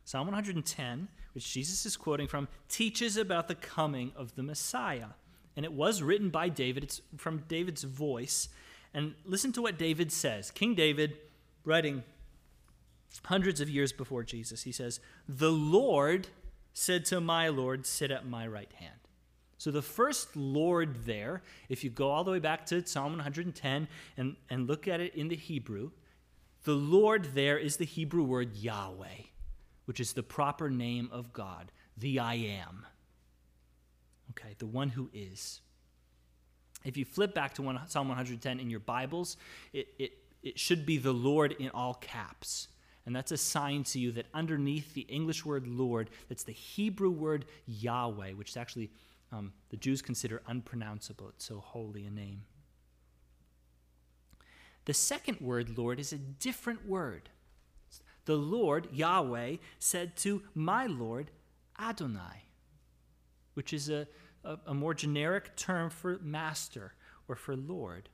Psalm 110, which Jesus is quoting from, teaches about the coming of the Messiah. And it was written by David, it's from David's voice. And listen to what David says King David, writing hundreds of years before Jesus, he says, The Lord said to my Lord, Sit at my right hand. So the first Lord there, if you go all the way back to Psalm 110 and, and look at it in the Hebrew, the Lord there is the Hebrew word Yahweh, which is the proper name of God, the I am. Okay, the one who is. If you flip back to one, Psalm 110 in your Bibles, it, it, it should be the Lord in all caps. And that's a sign to you that underneath the English word Lord, that's the Hebrew word Yahweh, which is actually um, the Jews consider unpronounceable. It's so holy a name. The second word, Lord, is a different word. The Lord, Yahweh, said to my Lord, Adonai, which is a, a, a more generic term for master or for Lord.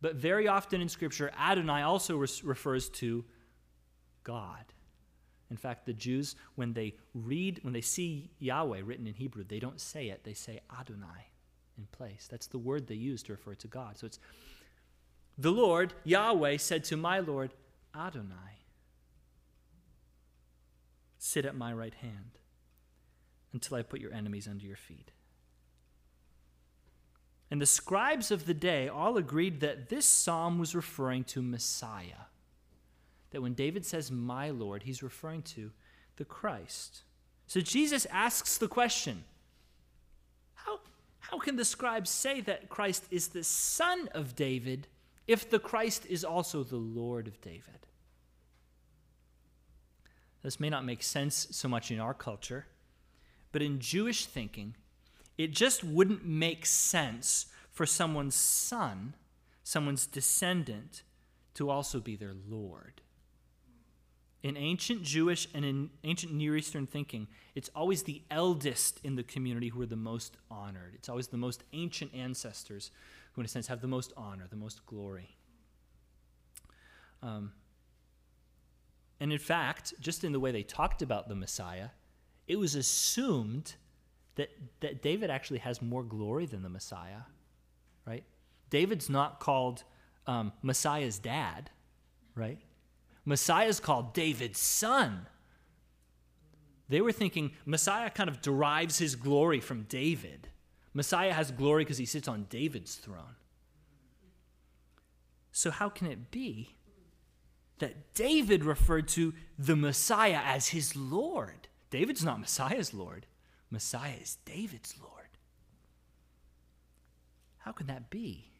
But very often in Scripture, Adonai also res- refers to God. In fact, the Jews, when they read, when they see Yahweh written in Hebrew, they don't say it, they say Adonai in place. That's the word they use to refer to God. So it's the Lord, Yahweh, said to my Lord, Adonai, sit at my right hand until I put your enemies under your feet. And the scribes of the day all agreed that this psalm was referring to Messiah that when David says, My Lord, he's referring to the Christ. So Jesus asks the question how, how can the scribes say that Christ is the son of David if the Christ is also the Lord of David? This may not make sense so much in our culture, but in Jewish thinking, it just wouldn't make sense for someone's son, someone's descendant, to also be their Lord. In ancient Jewish and in ancient Near Eastern thinking, it's always the eldest in the community who are the most honored. It's always the most ancient ancestors who, in a sense, have the most honor, the most glory. Um, and in fact, just in the way they talked about the Messiah, it was assumed that, that David actually has more glory than the Messiah, right? David's not called um, Messiah's dad, right? Messiah is called David's son. They were thinking Messiah kind of derives his glory from David. Messiah has glory because he sits on David's throne. So, how can it be that David referred to the Messiah as his Lord? David's not Messiah's Lord, Messiah is David's Lord. How can that be?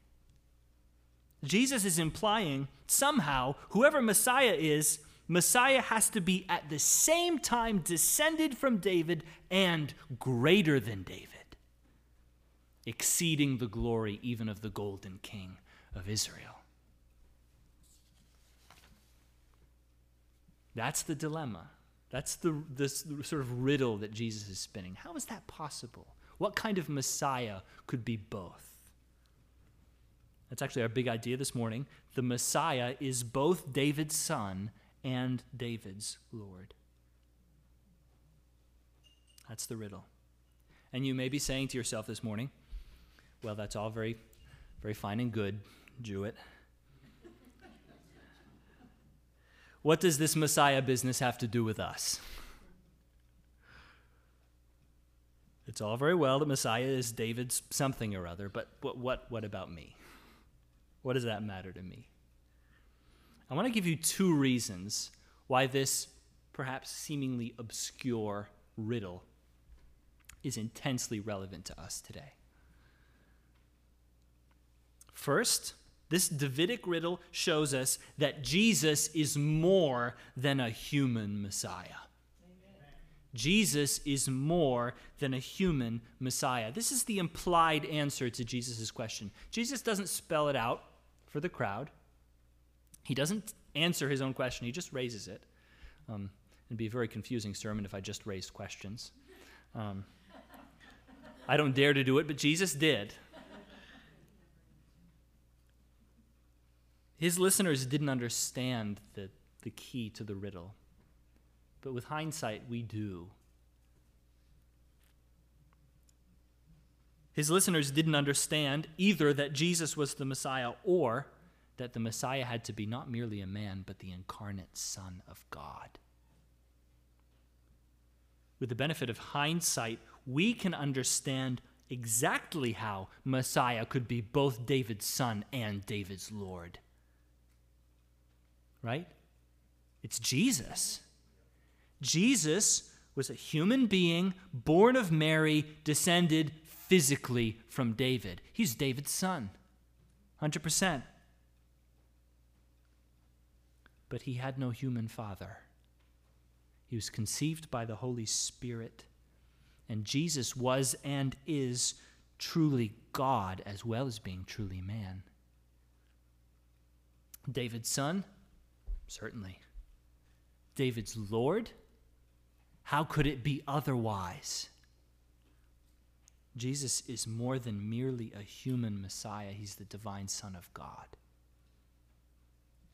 Jesus is implying somehow whoever Messiah is, Messiah has to be at the same time descended from David and greater than David, exceeding the glory even of the golden king of Israel. That's the dilemma. That's the this sort of riddle that Jesus is spinning. How is that possible? What kind of Messiah could be both? That's actually our big idea this morning. The Messiah is both David's son and David's Lord. That's the riddle. And you may be saying to yourself this morning, well, that's all very, very fine and good, Jewett. what does this Messiah business have to do with us? It's all very well that Messiah is David's something or other, but what, what, what about me? What does that matter to me? I want to give you two reasons why this perhaps seemingly obscure riddle is intensely relevant to us today. First, this Davidic riddle shows us that Jesus is more than a human Messiah. Jesus is more than a human Messiah. This is the implied answer to Jesus' question. Jesus doesn't spell it out for the crowd. He doesn't answer his own question, he just raises it. Um, it'd be a very confusing sermon if I just raised questions. Um, I don't dare to do it, but Jesus did. His listeners didn't understand the, the key to the riddle, but with hindsight, we do. His listeners didn't understand either that Jesus was the Messiah or that the Messiah had to be not merely a man, but the incarnate Son of God. With the benefit of hindsight, we can understand exactly how Messiah could be both David's son and David's Lord. Right? It's Jesus. Jesus was a human being born of Mary, descended physically from David. He's David's son, 100%. But he had no human father. He was conceived by the Holy Spirit. And Jesus was and is truly God as well as being truly man. David's son? Certainly. David's Lord? How could it be otherwise? Jesus is more than merely a human Messiah, he's the divine Son of God.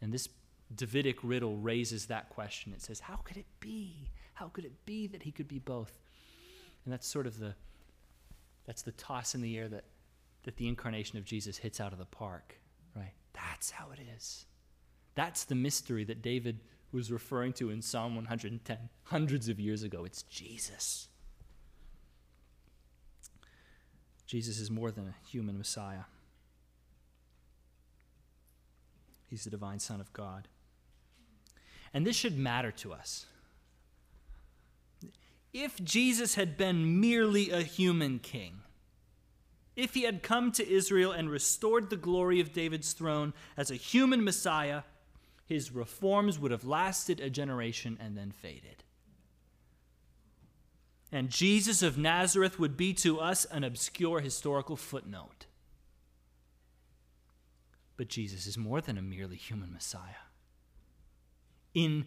And this Davidic riddle raises that question. It says, How could it be? How could it be that he could be both? And that's sort of the that's the toss in the air that, that the incarnation of Jesus hits out of the park, right? That's how it is. That's the mystery that David was referring to in Psalm 110 hundreds of years ago. It's Jesus. Jesus is more than a human Messiah. He's the divine Son of God. And this should matter to us. If Jesus had been merely a human king, if he had come to Israel and restored the glory of David's throne as a human Messiah, his reforms would have lasted a generation and then faded. And Jesus of Nazareth would be to us an obscure historical footnote. But Jesus is more than a merely human Messiah. In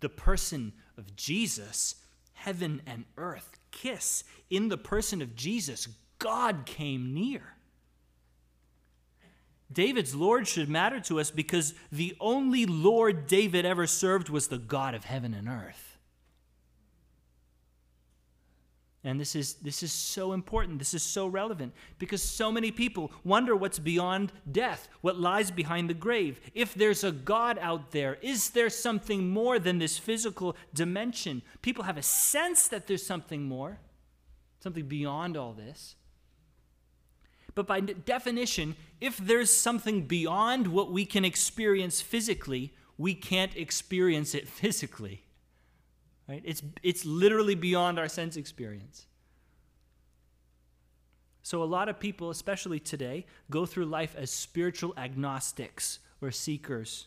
the person of Jesus, heaven and earth kiss. In the person of Jesus, God came near. David's Lord should matter to us because the only Lord David ever served was the God of heaven and earth. And this is, this is so important. This is so relevant because so many people wonder what's beyond death, what lies behind the grave. If there's a God out there, is there something more than this physical dimension? People have a sense that there's something more, something beyond all this. But by definition, if there's something beyond what we can experience physically, we can't experience it [laughs] physically. Right? It's, it's literally beyond our sense experience. So, a lot of people, especially today, go through life as spiritual agnostics or seekers.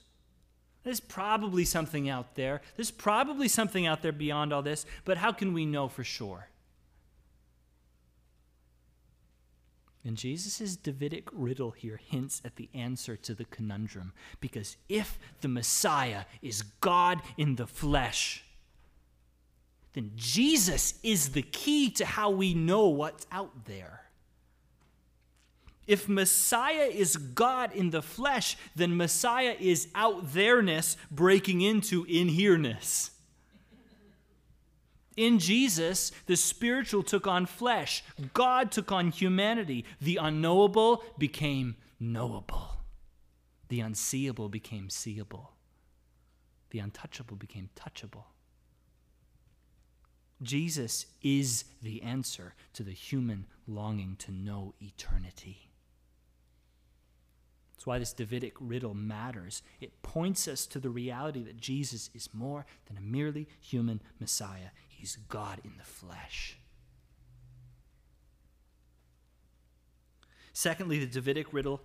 There's probably something out there. There's probably something out there beyond all this, but how can we know for sure? And Jesus' Davidic riddle here hints at the answer to the conundrum. Because if the Messiah is God in the flesh, then Jesus is the key to how we know what's out there. If Messiah is God in the flesh, then Messiah is out there-ness breaking into in here-ness. In Jesus, the spiritual took on flesh. God took on humanity. The unknowable became knowable. The unseeable became seeable. The untouchable became touchable. Jesus is the answer to the human longing to know eternity. That's why this Davidic riddle matters. It points us to the reality that Jesus is more than a merely human Messiah, He's God in the flesh. Secondly, the Davidic riddle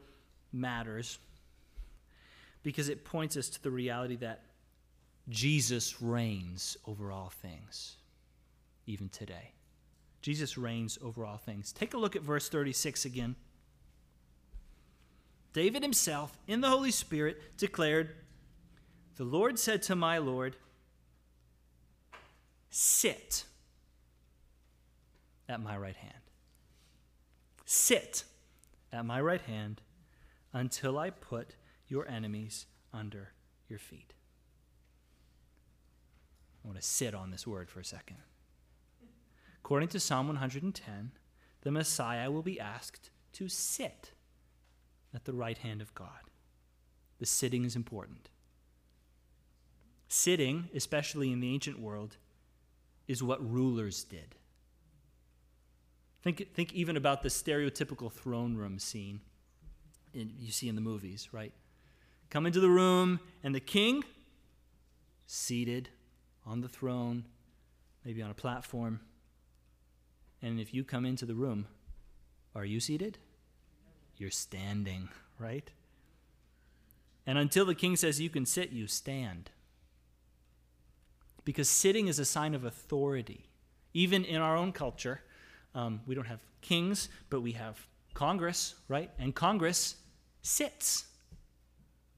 matters because it points us to the reality that Jesus reigns over all things even today. Jesus reigns over all things. Take a look at verse 36 again. David himself, in the Holy Spirit, declared, The Lord said to my Lord, Sit at my right hand. Sit at my right hand until I put your enemies under your feet. I want to sit on this word for a second. According to Psalm 110, the Messiah will be asked to sit at the right hand of God. The sitting is important. Sitting, especially in the ancient world, is what rulers did. Think, think even about the stereotypical throne room scene in, you see in the movies, right? Come into the room, and the king, seated on the throne, maybe on a platform. And if you come into the room, are you seated? You're standing, right? And until the king says you can sit, you stand. Because sitting is a sign of authority. Even in our own culture, um, we don't have kings, but we have Congress, right? And Congress sits,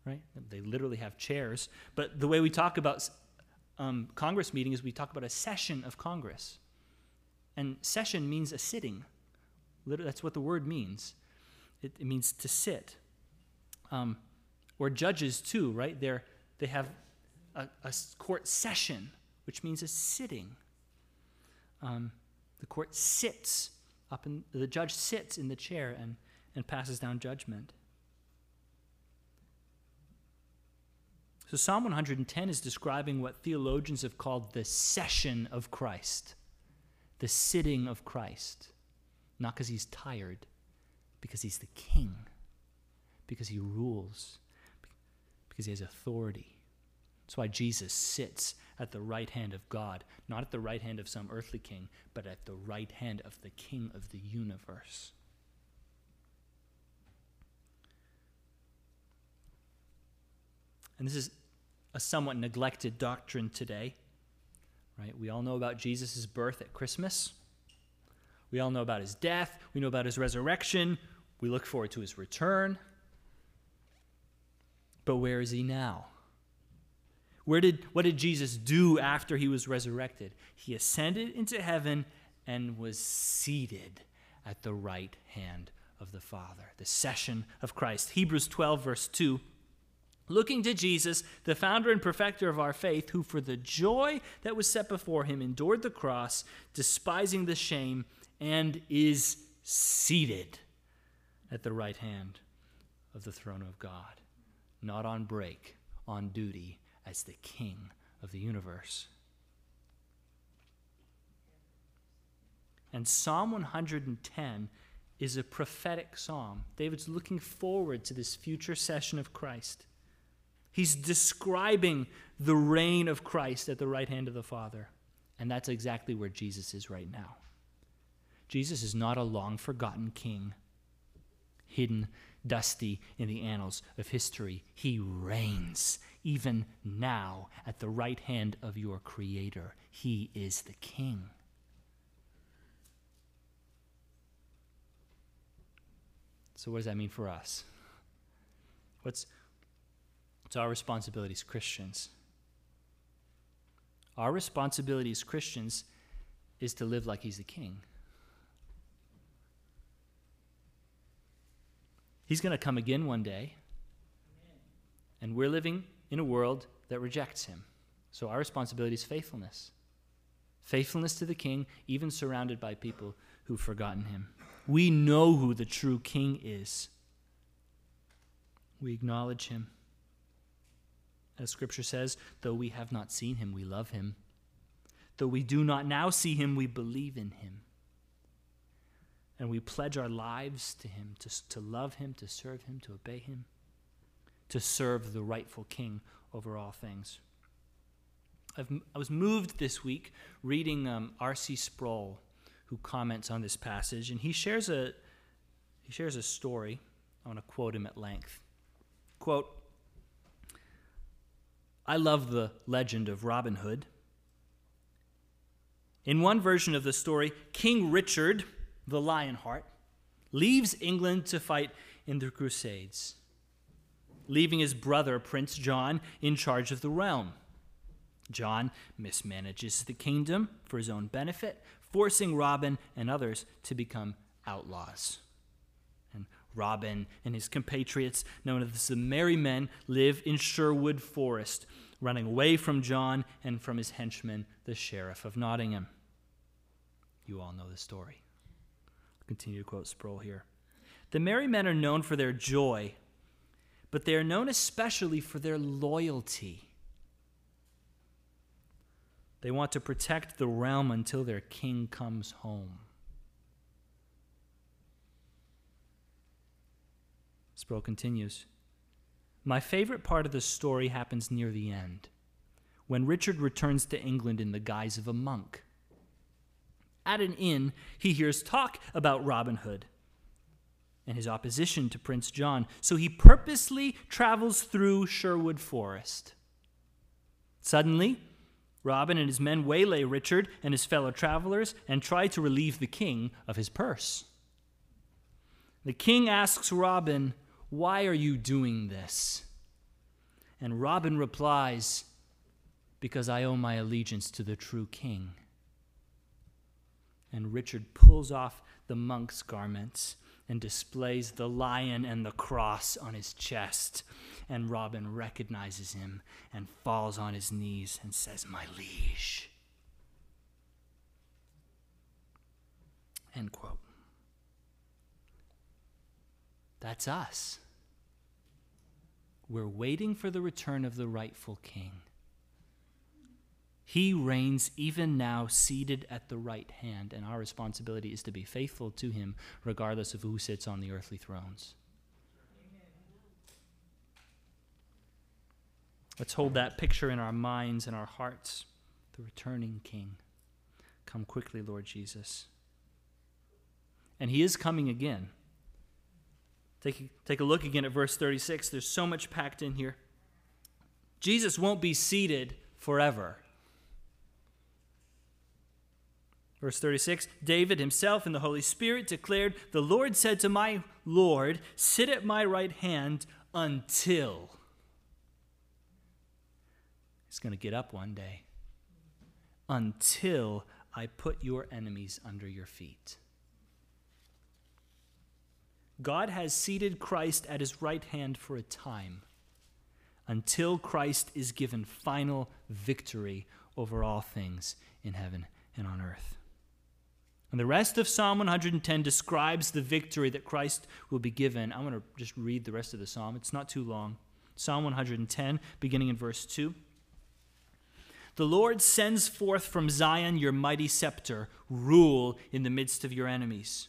right? They literally have chairs. But the way we talk about um, Congress meeting is we talk about a session of Congress. And session means a sitting. That's what the word means. It, it means to sit. Um, or judges, too, right? They're, they have a, a court session, which means a sitting. Um, the court sits up in the judge sits in the chair and, and passes down judgment. So Psalm 110 is describing what theologians have called the session of Christ, the sitting of Christ. Not because he's tired, because he's the king, because he rules, because he has authority. That's why Jesus sits at the right hand of God, not at the right hand of some earthly king, but at the right hand of the king of the universe. And this is a somewhat neglected doctrine today. Right? We all know about Jesus' birth at Christmas. We all know about his death. We know about his resurrection. We look forward to his return. But where is he now? Where did, what did Jesus do after he was resurrected? He ascended into heaven and was seated at the right hand of the Father, the session of Christ. Hebrews 12, verse 2. Looking to Jesus, the founder and perfecter of our faith, who for the joy that was set before him endured the cross, despising the shame, and is seated at the right hand of the throne of God, not on break, on duty as the King of the universe. And Psalm 110 is a prophetic psalm. David's looking forward to this future session of Christ. He's describing the reign of Christ at the right hand of the Father. And that's exactly where Jesus is right now. Jesus is not a long forgotten king, hidden, dusty in the annals of history. He reigns even now at the right hand of your Creator. He is the king. So, what does that mean for us? What's, what's our responsibility as Christians? Our responsibility as Christians is to live like He's the king. He's going to come again one day. And we're living in a world that rejects him. So our responsibility is faithfulness. Faithfulness to the king, even surrounded by people who've forgotten him. We know who the true king is. We acknowledge him. As scripture says, though we have not seen him, we love him. Though we do not now see him, we believe in him. And we pledge our lives to him, to, to love him, to serve him, to obey him, to serve the rightful king over all things. I've, i was moved this week reading um, R.C. Sproul, who comments on this passage, and he shares a, he shares a story. I want to quote him at length. Quote, I love the legend of Robin Hood. In one version of the story, King Richard the Lionheart, leaves England to fight in the Crusades, leaving his brother, Prince John, in charge of the realm. John mismanages the kingdom for his own benefit, forcing Robin and others to become outlaws. Robin and his compatriots, known as the Merry Men, live in Sherwood Forest, running away from John and from his henchman, the Sheriff of Nottingham. You all know the story. I'll continue to quote Sproul here. The Merry Men are known for their joy, but they are known especially for their loyalty. They want to protect the realm until their king comes home. Sproul continues My favorite part of the story happens near the end, when Richard returns to England in the guise of a monk. At an inn, he hears talk about Robin Hood and his opposition to Prince John, so he purposely travels through Sherwood Forest. Suddenly, Robin and his men waylay Richard and his fellow travelers and try to relieve the king of his purse. The king asks Robin, Why are you doing this? And Robin replies, Because I owe my allegiance to the true king. And Richard pulls off the monk's garments and displays the lion and the cross on his chest. And Robin recognizes him and falls on his knees and says, My liege. End quote. That's us. We're waiting for the return of the rightful king. He reigns even now, seated at the right hand, and our responsibility is to be faithful to him, regardless of who sits on the earthly thrones. Let's hold that picture in our minds and our hearts. The returning King. Come quickly, Lord Jesus. And he is coming again. Take, take a look again at verse 36. There's so much packed in here. Jesus won't be seated forever. Verse 36 David himself and the Holy Spirit declared, The Lord said to my Lord, Sit at my right hand until. He's going to get up one day. Until I put your enemies under your feet. God has seated Christ at his right hand for a time until Christ is given final victory over all things in heaven and on earth. And the rest of Psalm 110 describes the victory that Christ will be given. I'm going to just read the rest of the psalm. It's not too long. Psalm 110, beginning in verse 2. The Lord sends forth from Zion your mighty scepter, rule in the midst of your enemies.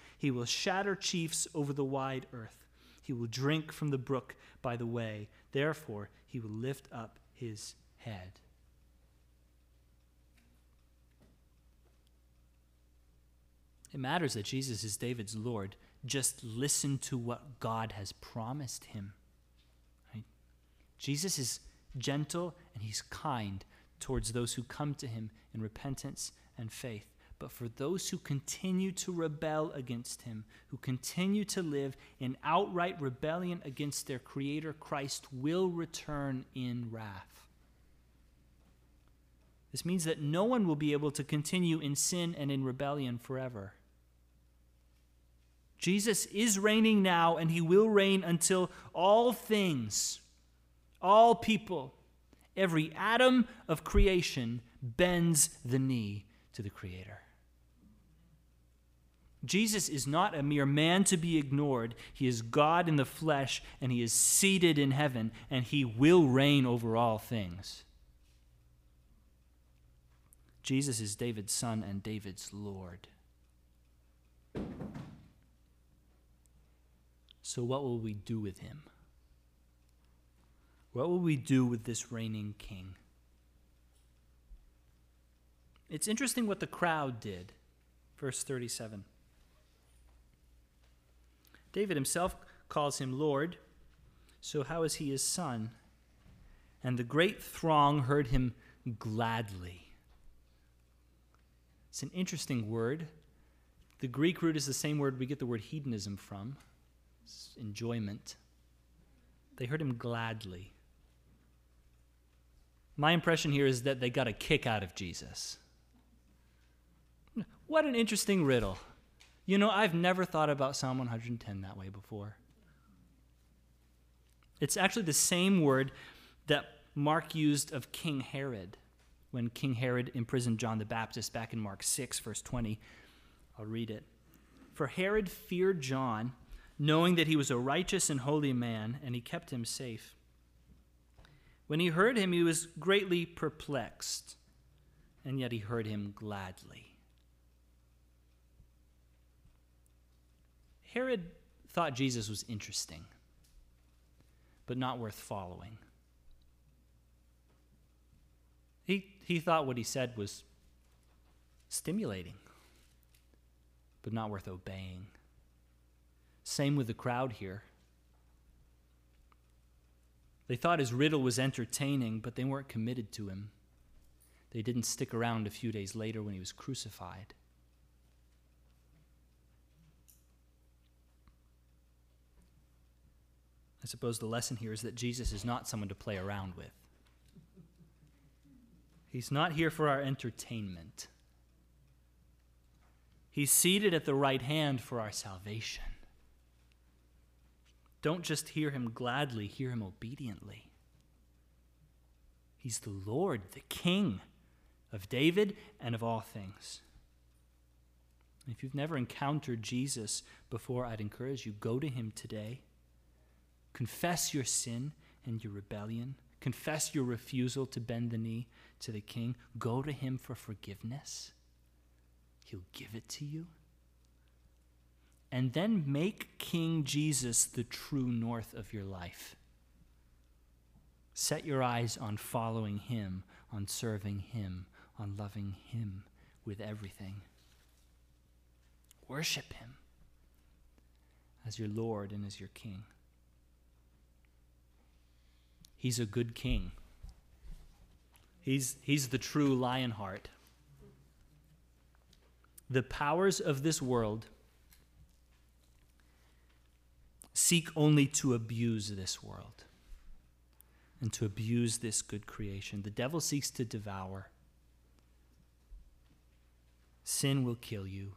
He will shatter chiefs over the wide earth. He will drink from the brook by the way. Therefore, he will lift up his head. It matters that Jesus is David's Lord. Just listen to what God has promised him. Right? Jesus is gentle and he's kind towards those who come to him in repentance and faith. But for those who continue to rebel against him, who continue to live in outright rebellion against their Creator, Christ will return in wrath. This means that no one will be able to continue in sin and in rebellion forever. Jesus is reigning now, and he will reign until all things, all people, every atom of creation bends the knee to the Creator. Jesus is not a mere man to be ignored. He is God in the flesh, and he is seated in heaven, and he will reign over all things. Jesus is David's son and David's Lord. So, what will we do with him? What will we do with this reigning king? It's interesting what the crowd did. Verse 37. David himself calls him Lord. So how is he his son? And the great throng heard him gladly. It's an interesting word. The Greek root is the same word we get the word hedonism from it's enjoyment. They heard him gladly. My impression here is that they got a kick out of Jesus. What an interesting riddle. You know, I've never thought about Psalm 110 that way before. It's actually the same word that Mark used of King Herod when King Herod imprisoned John the Baptist back in Mark 6, verse 20. I'll read it. For Herod feared John, knowing that he was a righteous and holy man, and he kept him safe. When he heard him, he was greatly perplexed, and yet he heard him gladly. Herod thought Jesus was interesting, but not worth following. He, he thought what he said was stimulating, but not worth obeying. Same with the crowd here. They thought his riddle was entertaining, but they weren't committed to him. They didn't stick around a few days later when he was crucified. I suppose the lesson here is that Jesus is not someone to play around with. He's not here for our entertainment. He's seated at the right hand for our salvation. Don't just hear him gladly, hear him obediently. He's the Lord, the King of David and of all things. If you've never encountered Jesus before, I'd encourage you go to him today. Confess your sin and your rebellion. Confess your refusal to bend the knee to the king. Go to him for forgiveness. He'll give it to you. And then make King Jesus the true north of your life. Set your eyes on following him, on serving him, on loving him with everything. Worship him as your Lord and as your King. He's a good king. He's, he's the true lionheart. The powers of this world seek only to abuse this world and to abuse this good creation. The devil seeks to devour. Sin will kill you.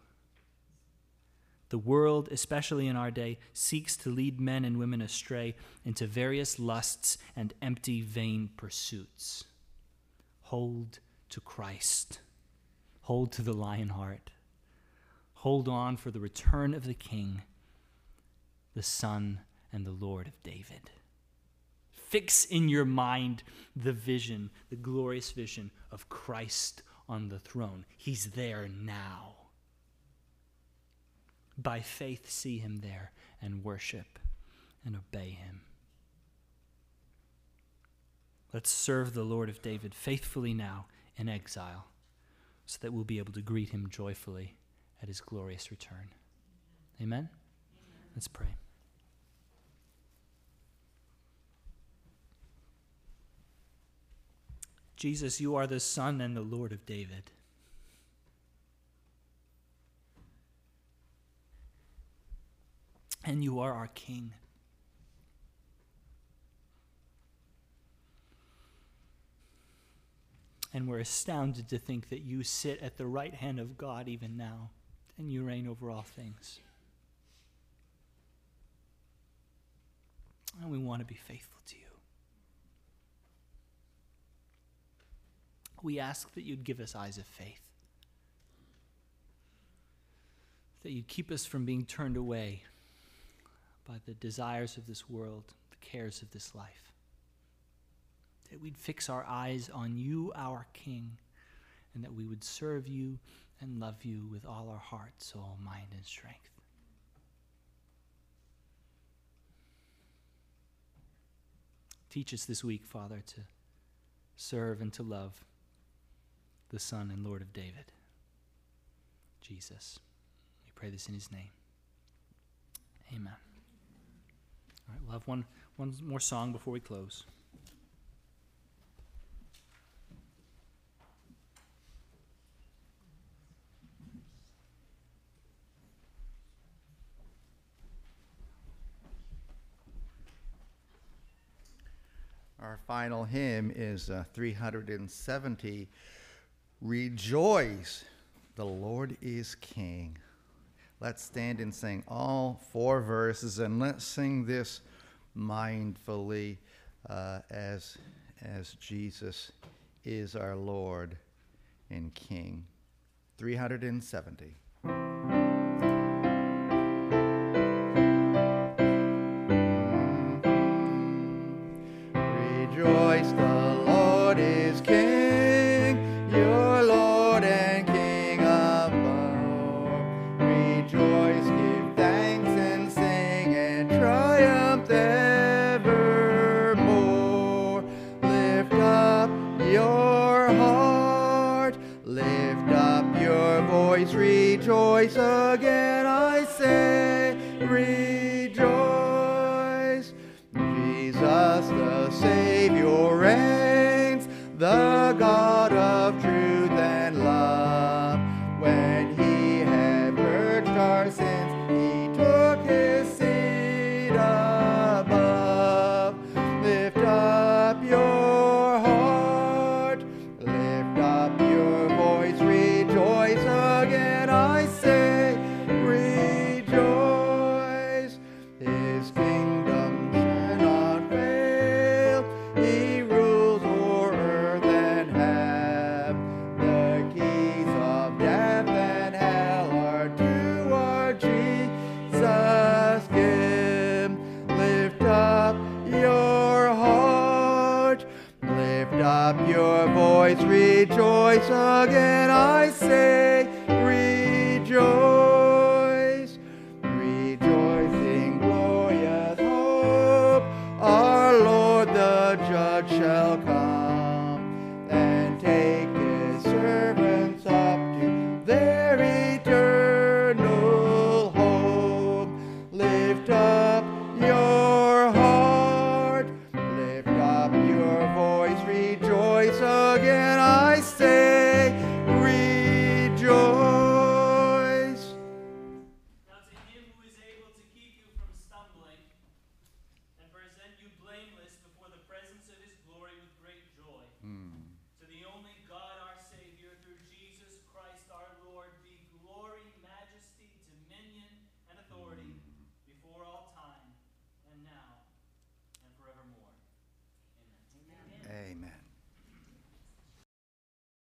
The world, especially in our day, seeks to lead men and women astray into various lusts and empty, vain pursuits. Hold to Christ. Hold to the lion heart. Hold on for the return of the King, the Son and the Lord of David. Fix in your mind the vision, the glorious vision of Christ on the throne. He's there now by faith see him there and worship and obey him. Let's serve the Lord of David faithfully now in exile so that we'll be able to greet him joyfully at his glorious return. Amen? Let's pray. Jesus, you are the Son and the Lord of David. And you are our King. And we're astounded to think that you sit at the right hand of God even now, and you reign over all things. And we want to be faithful to you. We ask that you'd give us eyes of faith, that you'd keep us from being turned away by the desires of this world, the cares of this life. That we'd fix our eyes on you, our King, and that we would serve you and love you with all our heart, soul, mind, and strength. Teach us this week, Father, to serve and to love the Son and Lord of David, Jesus. We pray this in his name. Amen. All right, we'll have one, one more song before we close. Our final hymn is uh, 370 Rejoice, the Lord is King. Let's stand and sing all four verses, and let's sing this mindfully uh, as, as Jesus is our Lord and King. 370.